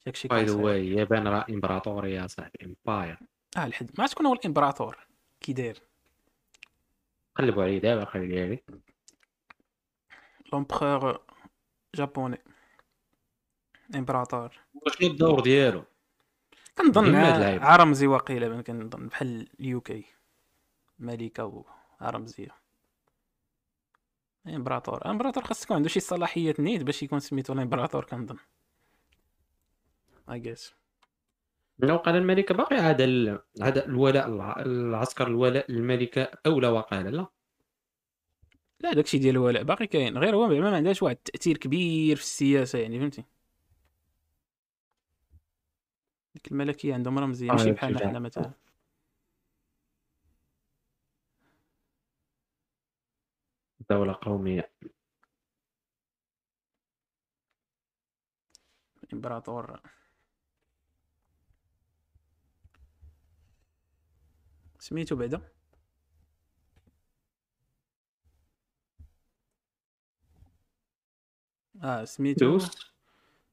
داكشي by the. way اليابان راه امبراطوريه صاحبي empire. آه الحد. ما عرفت شكون هو الإمبراطور. كي داير؟ قلبوا عليه دابا خلي ديالي لومبخور جابوني إمبراطور. شنو الدور ديالو؟ كنظن. عرمزي واقيلا من كنظن بحال اليو كي. ملكة وعرمزية امبراطور امبراطور خاص يكون عنده شي صلاحيات نيت باش يكون سميتو الإمبراطور كنظن. اي جيس لو قال الملكه باقي عاد ال... عاد الولاء الع- العسكر الولاء للملكه اولى وقال لا. لا داكشي ديال الولاء باقي كاين. غير هو زعما ما عندهاش واحد التأثير كبير في السياسة يعني فهمتي؟ ديك الملكية عندهم رمزيه آه، ماشي داكشي بحالنا. حنا مثلا. دولة قومية. إمبراطور. سميتو بعدا آه سميتو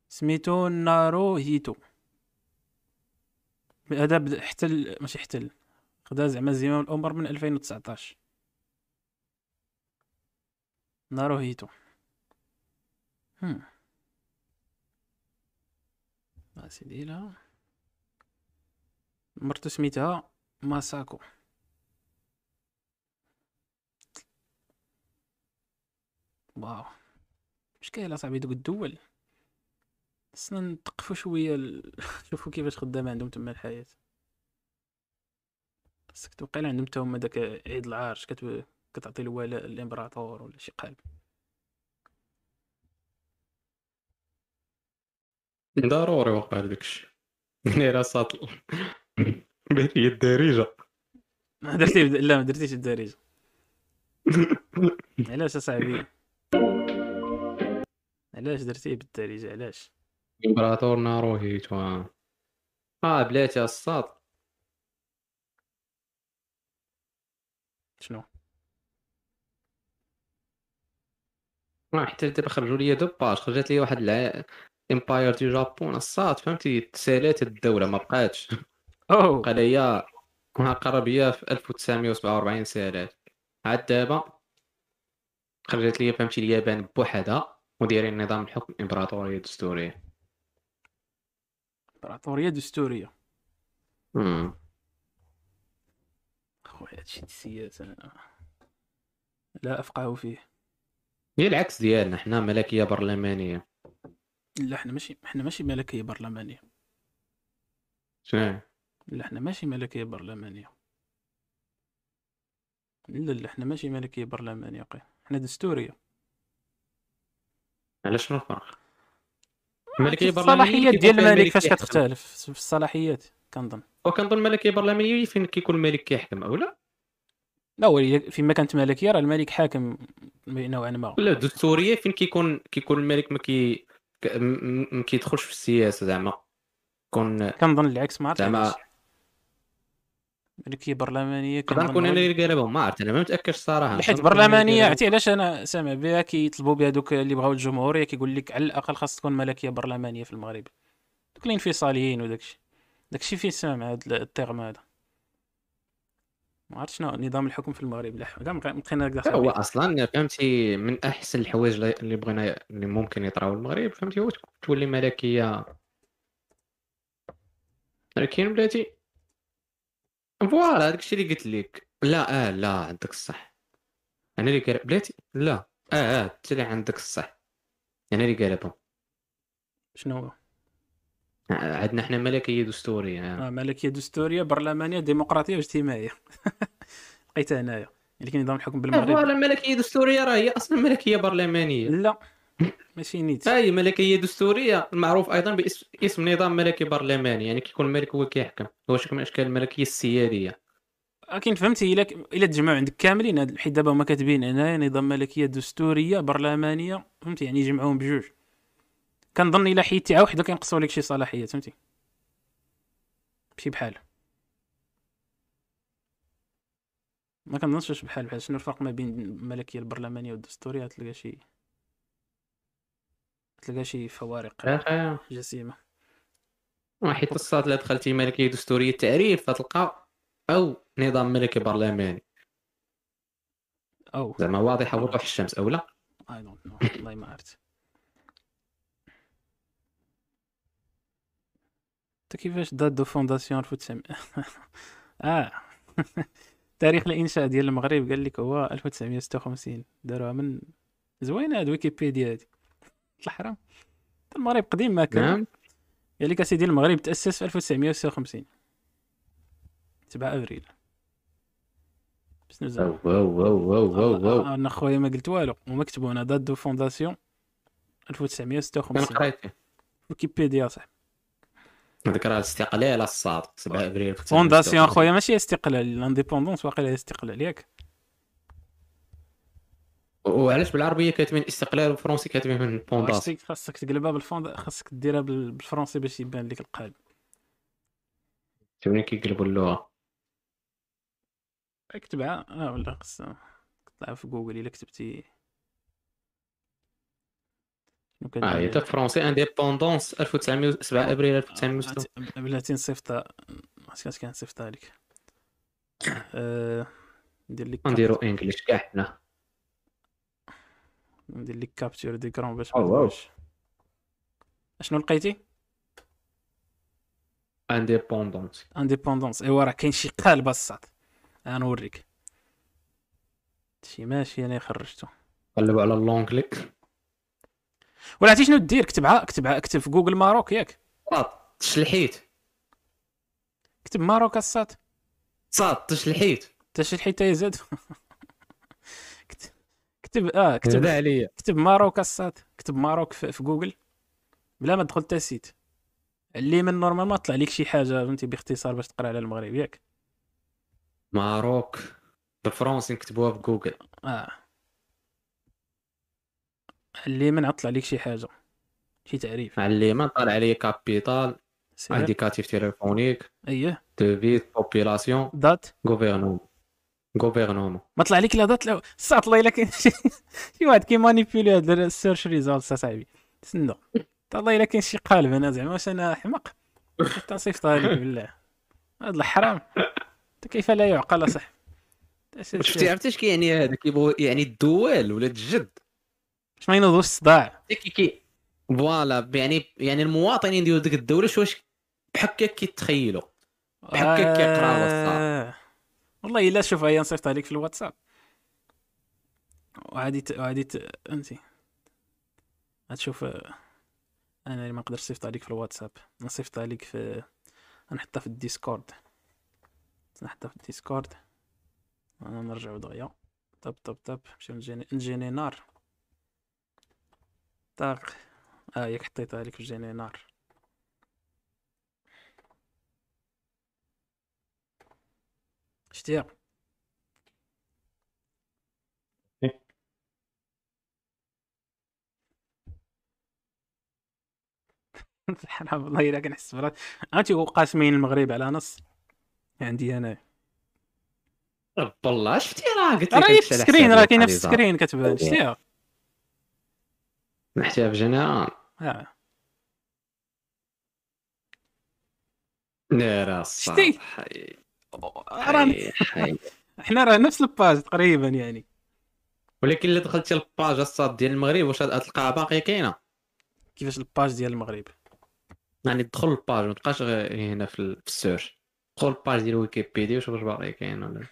سميتو نارو هيتو هذا بدا احتل ماشي احتل. خدا زعما زمام الامر من 2019 نارو هيتو هم. آه سيدي لا. مرتو سميتها ماساكو. واو. مش كاين صاحبي دوك الدول؟ خصنا نتقفوا شوية ال... *laughs* شوفوا كيفاش خدامة عندهم تما الحياة. خاصك توقيلا عندهم تا هما داك عيد العرش كت... كتعطي الولاء الامبراطور ولا شي قالب ضروري وقع داكشي يعني راه ساطل هي الدارجة. ما درتي لا ما درتيش الدارجة. *laughs* علاش أصاحبي؟ علاش درتيه بالدارجة؟ علاش؟ امبراطور ناروهيتو آه بلاتي الساط شنو؟ ما حتى دابا خرجوا لي deux pages خرجت لي واحد الع... empire du Japon الساط فهمتي تسالات الدولة ما بقاتش اوه بقى ليا قرب ليا في 1947 سالات عاد دابا خرجت لي فهمتي اليابان بوحدها ودايرين نظام الحكم امبراطوريه دستوريه امبراطوريه دستوريه مم. خويا هادشي السياسة لا افقه فيه هي العكس ديالنا حنا ملكيه برلمانية. لا حنا ماشي حنا ماشي ملكيه برلمانية. شنو لا حنا ماشي ملكيه برلمانية. لا لا حنا ماشي ملكيه برلمانية قي حنا دستورية. علاش شنو الفرق الملكيه كيف برلمانية الصلاحيات ديال الملك فاش. كتختلف؟ في الصلاحيات كنظن. وكنظن الملكيه برلمانية فين كيكون الملك كيحكم أو لا؟ لا هو فيما كانت ملكيه راه الملك حاكم نوعا ما. ولا دستوريه فين كيكون كيكون الملك ما كي ما كيدخلش في السياسة زعما. كون كنظن العكس ما زعما ملكية برلمانية نقدر كنظن نكون أنا اللي قالبهم ما عرفت أنا ما متأكدش الصراحه حيت برلمانية. عرفتي علاش أنا سامع بها؟ كيطلبوا بها دوك اللي بغاو الجمهورية كيقول لك على الأقل خاص تكون ملكية برلمانية في المغرب. دوك الانفصاليين وداكشي. داكشي فيه سامع هاد التيرم هذا؟ ما عرفت شنو نظام الحكم في المغرب. لا كاع بقينا هكذا لا، هو. أصلا فهمتي من أحسن الحوايج اللي- بغينا اللي ممكن يطراو المغرب فهمتي هو تولي ملكية. ولكن بلاتي voilà هذاك الشيء اللي قلت لك. لا آه لا عندك الصح. أنا اللي قال بلاتي لا آه آه انت اللي عندك الصح. أنا اللي قالبهم شنو هو؟ عندنا إحنا ملكية دستورية. آه. آه ملكية دستورية برلمانية ديمقراطية واجتماعية. *laughs* لقيتها هنايا لكن نظام الحكم آه، بالمغرب voilà الملكيه الدستوريه راه هي أصلا ملكية برلمانية. لا ماشي نيت. هاي ملكية دستورية المعروف أيضا باسم اسم نظام ملكي برلماني يعني كيكون الملك هو كيحكم. هو شكل من أشكال الملكية السيادية. لكن فهمتي؟ إلا إلا تجمعوا عندك كاملين هاد حيت دابا هما كاتبين هنايا نظام ملكية دستورية برلمانية فهمتي؟ يعني يجمعوهم بجوج. كنظن الا حيدتي عا وحده كينقصوا لك شي صلاحيات فهمتي؟ ماشي بحال. ما كنظنش واش بحال بحال شنو الفرق ما بين الملكيه البرلمانية والدستورية؟ تلقى شي تلقى شي فوارق جسيمة. حيت الصاد الا دخلتي ملكي دستورية التعريف فتلقى أو نظام ملكي برلماني. أو. زعما واضحه وضوح الشمس أو لا؟ I don't know والله ما عرفت. انت كيفاش date de fondation 1900 *laughs* آه. *laughs* تاريخ الإنشاء ديال المغرب قال لك هو 1956 داروها من زوينة هاد ويكيبيديا هادي. الحرام المغرب قديم ما كان. نعم. قال لك أسيدي المغرب تأسس في 1956 7 أبريل. شنو زعما wow wow wow wow wow أنا خويا ما قلت والو. وما كتبوا هنا date de fondation 1956 كان قريتي ويكيبيديا صح هذاك راه الاستقلال الصاد 7 أبريل fondation خويا ماشي استقلال l'indépendance واقيلا استقلال ياك. وعلاش بالعربية كاتبين استقلال والفرنسي كاتبين fondation خاصك خاصك تقلبها بال fond خاصك ديرها بال- بالفرنسي باش يبان لك القالب. شوفني كيقلبوا اللغة. اكتبها. آه ولا خاص تطلع في جوجل إلا كتبتي. آه هي تا فرونسي indépendance 1907 أبريل 1906 بلاتي نصيفطها اش كان نصيفطها لك ندير لك نديرو إنجليش كاع حنا ندير لك كابتور ديكرون باش أو ما واو. تبانش. شنو لقيتي؟ انديبوندونس انديبوندونس إيوا راه كاين شي قالب الصاد. غنوريك شي ماشي أنا خرجته. قلبوا على اللونجلي ولا عرفتي شنو دير؟ كتبها كتبها اكتب في جوجل ماروك ياك. تشلحيت. كتب Maroc الصاد. صاد تشلحيت. حتى شي حيت يزاد *laughs* كت- كتب آه كتب كتب عليا. كتب Maroc الصاد. كتب Maroc في, في جوجل. بلا ما تدخل ال site اللي من normalement طلع لك شي حاجة فهمتي باختصار باش تقرا على المغرب ياك. Maroc. بالفرنسي نكتبوها في جوجل. آه. اللي من عطلع لك شي حاجة شي تعريف. على اليمين طالع عليا capitale indicatif téléphonique اييه devise population date gouvernement gouvernement ما طلع لك لا date لا صات الله الا كاين شي شي واحد كي manipuler هاد ال search results اصاحبي تسنى. الله الا كاين شي قالب أنا زعما واش أنا حمق تصيفطها لك *laughs* بالله. هاد الحرام. انت كيف لا يعقل صح شفتي عرفتي اش كيعني هذا كيبغوا يعني الدول ولا الجد؟ ما ينوضوش الصداع؟ كي كي voilà يعني يعني المواطنين ديال ديك الدولة شواش بحال كيتخيلوا بحال هكا كيقراو الصاد. آه. والله إلا شوف هي نصيفطها لك في الواتساب. وعادي ت... وعادي ت... انت غتشوف آه، أنا اللي ما نقدرش نصيفطها لك في الواتساب. نصيفطها لك في نحطها في الديسكورد. نحطها في الديسكورد. أنا نرجعو دغيا. طب طب طب. نمشيو نجيني نجيني نار. طاق. آه ياك حطيتها لك في جيني نار. شتيها *laughs* حرام والله إلا كنحس براسي عرفتي قاسمين المغرب على نص؟ عندي أنا. رب الله شفتي؟ راه قلت لك راه في ال screen راه كاينة في. ال screen كتبان. شتيها نحتاج في général آه. لا راه شتي؟ *laughs* راه نفس ال page تقريبا يعني. ولكن إلا دخلتي ال page الصاد ديال المغرب واش غتلقاها باقية كاينة؟ كيفاش ال page ديال المغرب؟ يعني دخل ال page ما تبقاش غير هنا في ال- في ال search. دخل ال page ديال ويكيبيديا وشوف واش باقي كاين ولا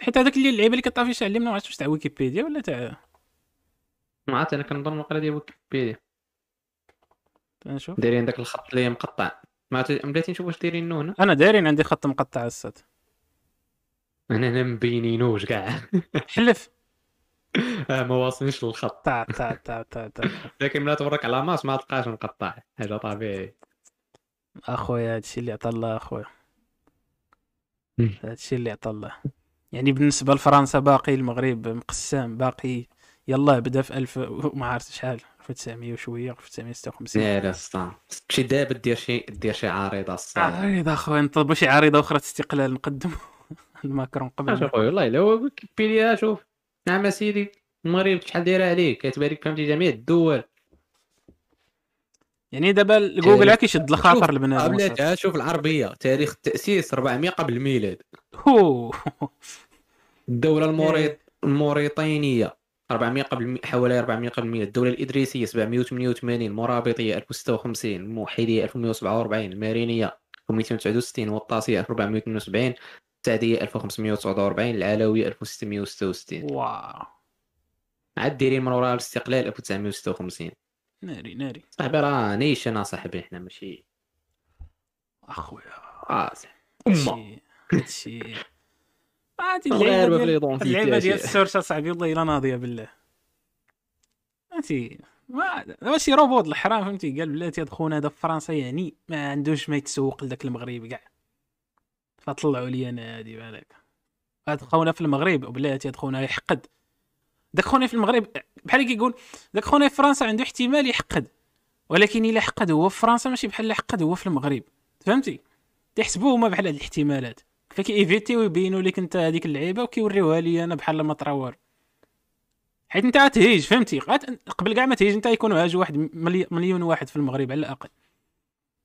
حيت هذاك اللي اللعيبة اللي كطافي شي علمنا ما عرفتش واش تاع ويكيبيديا ولا تاع ما عرفت أنا كنظن واقيلا ديال ويكيبيديا نشوف دايرين داك الخط اللي مقطع. ما بلاتي نشوف واش دايرين هنا أنا دايرين عندي خط مقطع الساط أنا هنا مبينينوش كاع *laughs* حلف. آه، ما واصلينش للخط. تاع تاع تاع تاع تاع لكن ملي تبرك على ماس ما تلقاش مقطع. حاجة طبيعي أخويا هادشي اللي عطا الله أخويا. هادشي اللي عطا الله. يعني بالنسبة لفرنسا باقي المغرب مقسم باقي يلا بدأ في 1000 ما عرفت شحال. 1900 وشوية 1956 لا لا اسطى تمشي دابا دير شي دير شي عريضة الساط عريضة أخويا نطلبوا شي عريضة أخرى استقلال نقدموا. *laughs* لماكرون قبل اخويا والله إلا هو ويكيبيديا شوف. نعم اسيدي المغرب شحال دايره عليه كتبان لك فهمتي جميع الدول يعني دابا جوجل كيشد الخاطر البنادم وصافي. قبلتها شوف العربية. تاريخ التاسيس 400 قبل الميلاد. الدولة *laughs* إيه. الموريت الموريتانيه 400 قبل حوالي 400 قبل الميلاد الدولة الإدريسية 788 المرابطيه 1056 الموحديه 1147 المارينيه 1269 الوطاسيه 1478 السعديه 1549 العلوية 1666 واو. عاد دايرين من وراء الاستقلال 1956 ناري ناري. صاحبي راه نيشان اصاحبي حنا ماشي. أخويا. آه صاحبي. أمه. هادشي. الغير اللعيبه ديال اللعيبه. ال search اصاحبي والله الا ناضية بالله. فهمتي؟ ما ماشي روبوت الحرام فهمتي؟ قال بلاتي هاد خونا هذا فرنسا يعني ما عندوش ما يتسوق لذاك المغرب كاع. فطلعوا لي أنا هادي بالك هاد خونا في المغرب بلاتي هاد خونا يحقد. داك خونا في المغرب بحال كيقول داك خونا في فرنسا عنده احتمال يحقد. ولكن إلا حقد هو في فرنسا ماشي بحال حقد هو في المغرب. فهمتي؟ تحسبوه هما بحال هاد الاحتمالات. فكي éviter و يبينوا لك أنت هذيك اللعيبة وكيوريوها لي أنا بحال ما ترور حيت أنت غتهيج فهمتي؟ قبل كاع ما تهيج أنت يكون هاج واحد ملي- مليون واحد في المغرب على الأقل.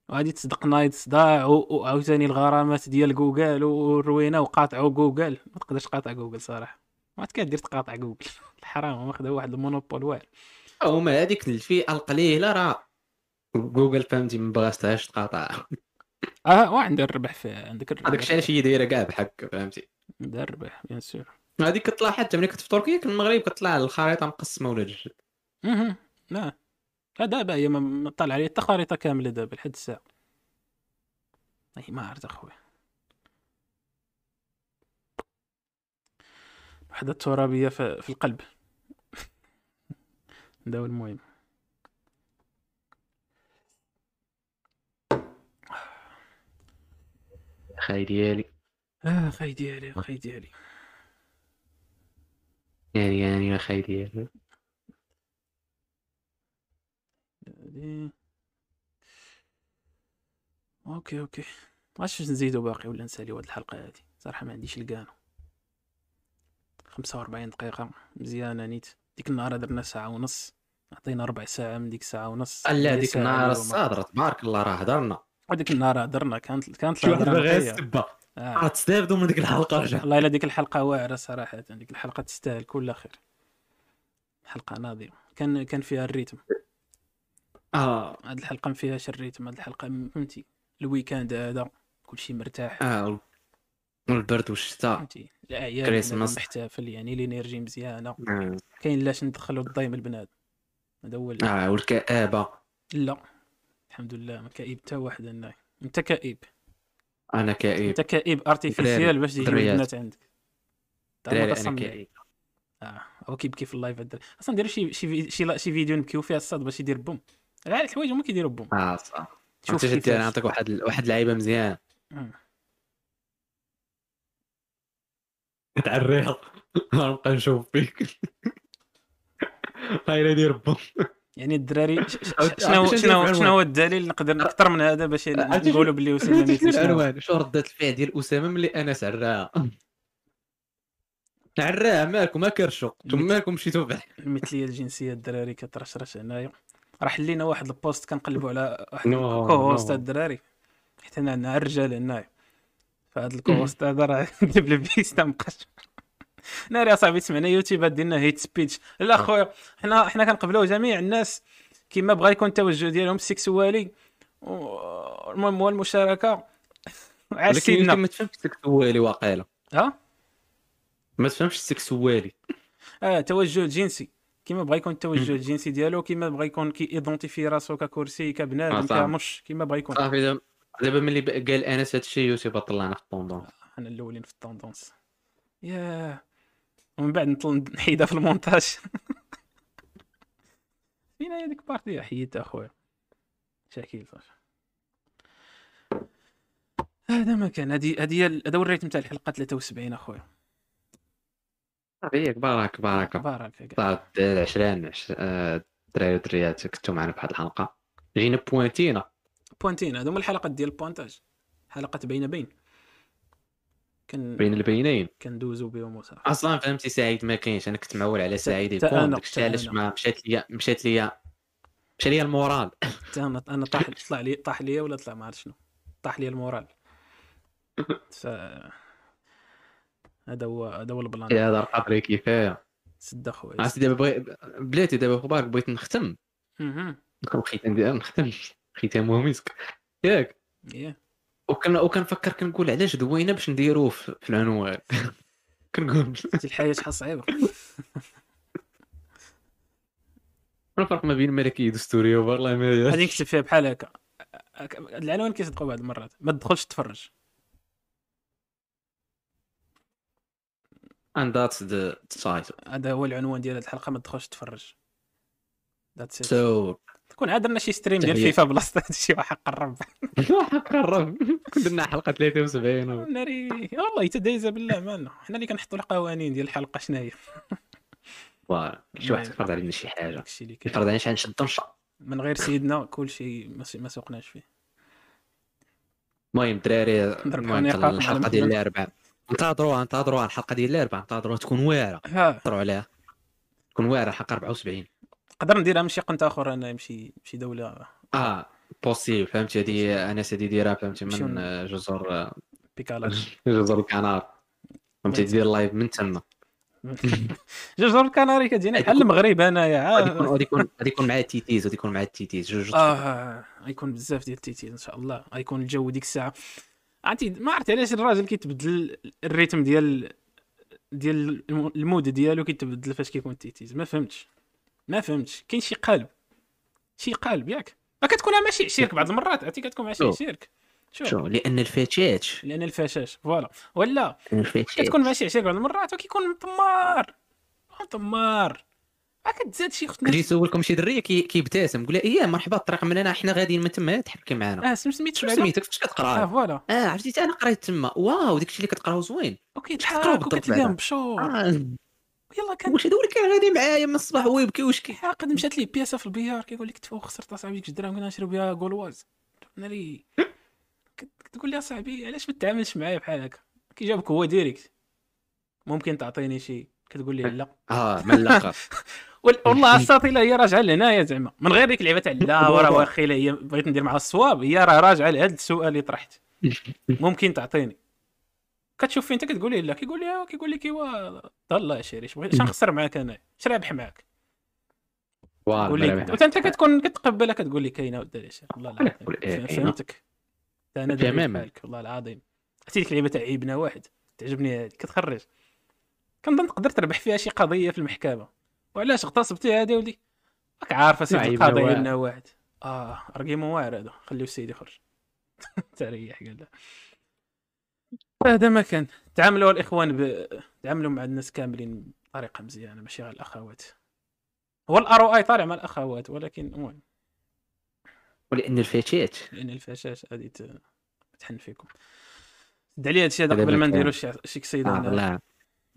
وغادي تصدق نايض صداع وعاوتاني الغرامات ديال جوجل والروينه وقاطعوا جوجل. ما تقدرش تقاطع جوجل صراحة. ما كدير تقاطع جوجل. *laughs* الحرام واخد واحد ال monopole واعر هما هذيك الفئة القليلة راه. جوجل فهمتي؟ ما بغاتهاش تقاطع. آه وعندك الربح في عندك الربح هذاك الشيء هي دايره كاع بحك فهمتي؟ عندها الربح bien sûr هذيك كطلع حتى ملي كنت في تركيا كان المغرب كطلع الخريطة مقسمة ولا جوج أها لا. دابا هي ما- طلع عليا حتى خريطة كاملة دابا لحد الساعة. إي ما عرفت أخويا. وحدة الترابيه في, القلب. *laughs* هو المهم. خاي ديالي آه خاي ديالي خاي ديالي يعني يعني يا خاي ديالي. OK OK. واش نزيدو باقي ولا نساليو هاد الحلقة هادي؟ صراحة ما عنديش الكانو 45 دقيقة مزيانة نيت. ديك النهار درنا ساعة ونص. عطينا ربع ساعة من ديك ساعة ونص. لا ديك النهار اليوم. الصادرة. تبارك الله راه هضرنا وديك النهار هضرنا كانت كانت شي واحد باغي. السبه آه. راه تستافدوا من ديك الحلقة رجع. والله إلا ديك الحلقة واعرة صراحة ديك الحلقة تستاهل كل خير. حلقة ناضيه كان كان فيها ال rythme. آه. هاد الحلقة ما فيهاش ال rythme هاد الحلقة فهمتي؟ ال week-end هذا كلشي مرتاح. آه والبرد والشتاء. الاعياد كريسماس. محتفل يعني ال énergie مزيانة. آه. كاين لاش ندخلوا الضيم البنات. هذا هو آه والكآبة. لا. الحمد لله ما كئيب حتى واحد أنا أنت كئيب. أنا كئيب. أنت كئيب artificiel باش دريات. البنات عندك. تا دراري أنا. كئيب. آه هو كيبكي في ال live أصلا نديرو شي شي شي, لا- شي فيديو نبكيو فيها الساط باش يدير boom. كاع الحوايج هما كيديروا boom. آه صح. شوف دير كيفاش. نعطيك واحد واحد اللعيبه مزيان. *laughs* تعريها غنبقى نشوف فيك. *laughs* خايله دير boom. يعني الدراري شنو شنو شنو؟ شنو هو الدليل نقدر أكثر من هذا باش نقولوا شنو- باللي اسامه شنو شنو العنوان شو ردة الفعل ديال اسامه ملي انس عراها عراها مالكم ما كرشو نتوما مالكم مشيتو بعد المثليه الجنسيه الدراري كترشرش هنايا راه حلينا واحد البوست كنقلبوا على واحد الكوهوست. الدراري حيت انا عندنا الرجال هنايا فهاد الكوهوست هذا راه جاب لي بيستا مبقاش ناري اصاحبي سمعنا يوتيوب ديالنا hate speech لا خويا حنا حنا كنقبلوا جميع الناس كما بغا يكون التوجه ديالهم ال sexual ي و- المهم هو المشاركة. عاش *laughs* ولكن ما تفهمش ال sexual ي واقيلا. ها؟ ما تفهمش ال sexual ي *laughs* آه توجه جنسي. كيما بغا يكون التوجه الجنسي ديالو كيما بغا يكون كي identifier راسو ككرسي آه، كبنادم صح. كمش كيما بغا يكون. صافي دابا ملي قال أنس هادشي يوتيوب طلعنا في ال tendances أنا الأولين في ال tendances ياه. ومن بعد نطل نحيدها في المونتاج. *laughs* فين هي ديك partie حيدتها أخويا. شاكيل صافي هذا ما كان. هذه هذه هي ال- هذا هو ال rythme تاع الحلقة 73 أخويا. صافي بارك بارك بارك فيك طلعت العشرين عش- آه، الدراري والدريات كنتو معنا في هاد الحلقة. جينا pointé نا. بوانتين هذو هما الحلقات ديال البونتاج حلقات بين بين. كان بين البينين. كندوزو بهم وصافي. أصلا فهمتي سعيد ما كاينش. أنا كنت معول على سعيد يكون داكشي علاش. ما مشات ليا مشات ليا مشى ليا المورال. حتى أنا أنا طاح *laughs* طلع لي طاح ليا ولا طلع؟ ما عرفت شنو. طاح لي المورال. *laughs* ف هذا هو هذا هو البلان. يا هذا قدري كفايه سد أخويا عرفتي دابا بغي بلاتي دابا خبارك بغيت نختم. ختام ديال نختم. ختامه مسك ياك. إيه. وكان وكنفكر كنقول علاش دوينا باش نديروه في العنوان. *laughs* كنقول. الحياة شحال صعيبة. *laughs* الفرق ما بين ملكيه دستوريه والله ما غادي نكتب فيها بحال هكا. العنوان كيصدقوا بعض المرات. ما تدخلش تفرج and that's the title. هذا هو العنوان ديال هاد الحلقة ما تدخلش تفرج ذاتس ات so تكون عاد درنا شي ستريم ديال. فيفا بلاصه شي واحد قرب. *laughs* قرب. درنا حلقة 73 و- ناري والله تدايزه بالله مالنا حنا اللي كنحطوا القوانين ديال الحلقة شنو هي *laughs* شي واحد يفرض علينا شي حاجة. يفرض علينا شي نشد نشا من غير سيدنا كلشي ما س- ما سوقناش فيه. المهم الدراري الحلقة ديال. الأربعاء. انتظروا انتظروا الحلقة ديال الأربعاء. انتظروا تكون واعرة. انتظروا عليها. تكون واعرة الحلقة 74 نقدر نديرها من شي قنت آخر أنا يمشي شي دولة. آه possible فهمتي؟ هذه أنا سيدي ديرها فهمتي؟ من جزر آه، بيكالاج *laughs* جزر الكنار. فهمتي؟ دير live من تما. *laughs* جزر الكناري كتجيني. بحال المغرب انايا غادي يكون غادي يكون *laughs* غادي يكون مع التيتيز غادي يكون مع التيتيز جوج آه غيكون بزاف ديال التيتيز إن شاء الله. غيكون الجو ديك الساعة. عرفتي؟ ما عرفت علاش الراجل كيتبدل ال rythme ديال ديال الم- ال mood ديالو كيتبدل فاش كيكون التيتيز. ما فهمتش. ما فهمتش. كاين شي قالب. شي قالب ياك. ما كتكون ماشي عشيرك بعض المرات. عرفتي؟ كتكون ماشي. عشيرك شوف شو؟ لأن الفتيات لأن الفشاش voilà. ولا لأن الفتيات كتكون ماشي عشيرك بعض المرات وكيكون مطمار. مطمار. ما كتزاد شي اختنا كنجي نسولكم شي درية كي- كيبتسم قول إيه مرحبا الطريق من هنا حنا غاديين من تما تحركي معنا. آه سم سميت شنو بعدا؟ سميتك؟ فاش آه كتقرا فوالا. آه عرفتي أنا قريت تما. واو داكشي اللي كتقراو زوين. أوكي تحرك وكتلقاهم؟ بشور. آه. يلا كان واش هذا كان غادي معايا من الصباح هو يبكي واش كي عاقد مشات ليه بياسة في البيار كيقول لك تفوق خسرت أصاحبي ديك الدراهم كنا نشري بها غولواز. قلنا لي كت- كتقول لي أصاحبي علاش ما تتعاملش معايا بحال هكا؟ كيجاوبك هو ديريكت. ممكن تعطيني شي؟ كتقول لي لا. آه من الآخر *laughs* وال- والله الساطي لا هي راجعة لهنايا زعما. من غير ديك اللعبة تاع لا *laughs* ورا واخي لا هي بغيت ندير معها الصواب هي راه راجعة لهذا السؤال اللي طرحت. *laughs* ممكن تعطيني. كتشوف فين انت كتقول لي لا كيقول لي آه، كيقول لك إيوا الله يا شيري اش نخسر معاك أنا؟ اش رابح معاك؟ قول لي. وانت كتكون كتقبلها كتقول لي كاينة شي والله العظيم. إيه، كاينة. فهمتك. أنا تماماً. والله العظيم. عرفتي ديك اللعيبه تاع عيبنا واحد تعجبني هذه كتخرج. كنظن تقدر تربح فيها شي قضية في المحكمة. وعلاش اغتصبتي هذه ولدي؟ راك عارف سيدي واحد. عيبنا واحد. آه ارقيمون واعر هذا خليو السيد يخرج. *laughs* تريح قال له. هذا ما كان. تعاملوا الإخوان ب... تعاملوا مع الناس كاملين بطريقة مزيانة ماشي غير الأخوات. هو الار آي طالع مع الأخوات ولكن المهم. ولأن الفتيات لأن الفشاش غادي تحن فيكم. سد علي هادشي هذا قبل ما. نديرو شي شي قصيدة آه. لا.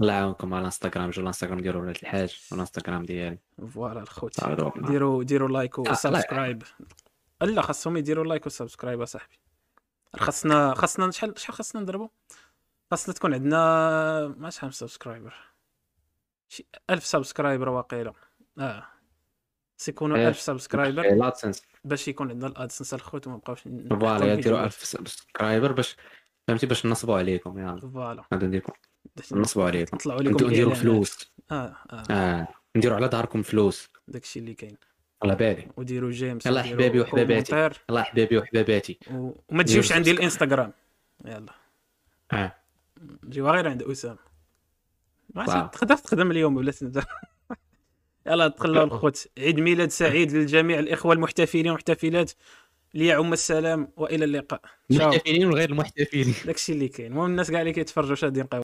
الله يعاونكم على الانستغرام جو الإنستغرام ديالو ولاد الحاج؟ والانستغرام ديالي؟ فوالا الخوت. ديروا ديروا like لا. و subscribe. لا خاصهم يديروا like و subscribe اصاحبي خاصنا خاصنا شحال شحال خاصنا نضربوا خاصنا تكون عندنا ما شحال subscriber شي 1000 subscriber واقيلا. آه. خاص يكونوا إيه. 1000 subscriber باش يكون عندنا ال AdSense الخوت وما نبقاوش ن- voilà ديروا الفيديوهات. 1000 subscriber باش فهمتي؟ باش نصبوا عليكم يلا. voilà. غادي نديركم نصبوا عليكم. نطلعوا لكم نديروا. فلوس. آه آه. آه. نديروا على ظهركم فلوس. داكشي اللي كاين. على بالي وديروا جيمس يلا وديروا حبابي وحباباتي. الله حبابي وحباباتي و... وما تجيوش عندي الإنستغرام. يلا. آه. جيوا غير عند أسامة. ما تقدر تخدم اليوم ولا تنزل *laughs* يلا تخلوا الخوت. عيد ميلاد سعيد للجميع الإخوة المحتفلين والمحتفلات. ليعم السلام وإلى اللقاء. المحتفلين وغير المحتفلين. داكشي اللي كاين. المهم الناس كاع اللي كيتفرجوا شادين قهوة.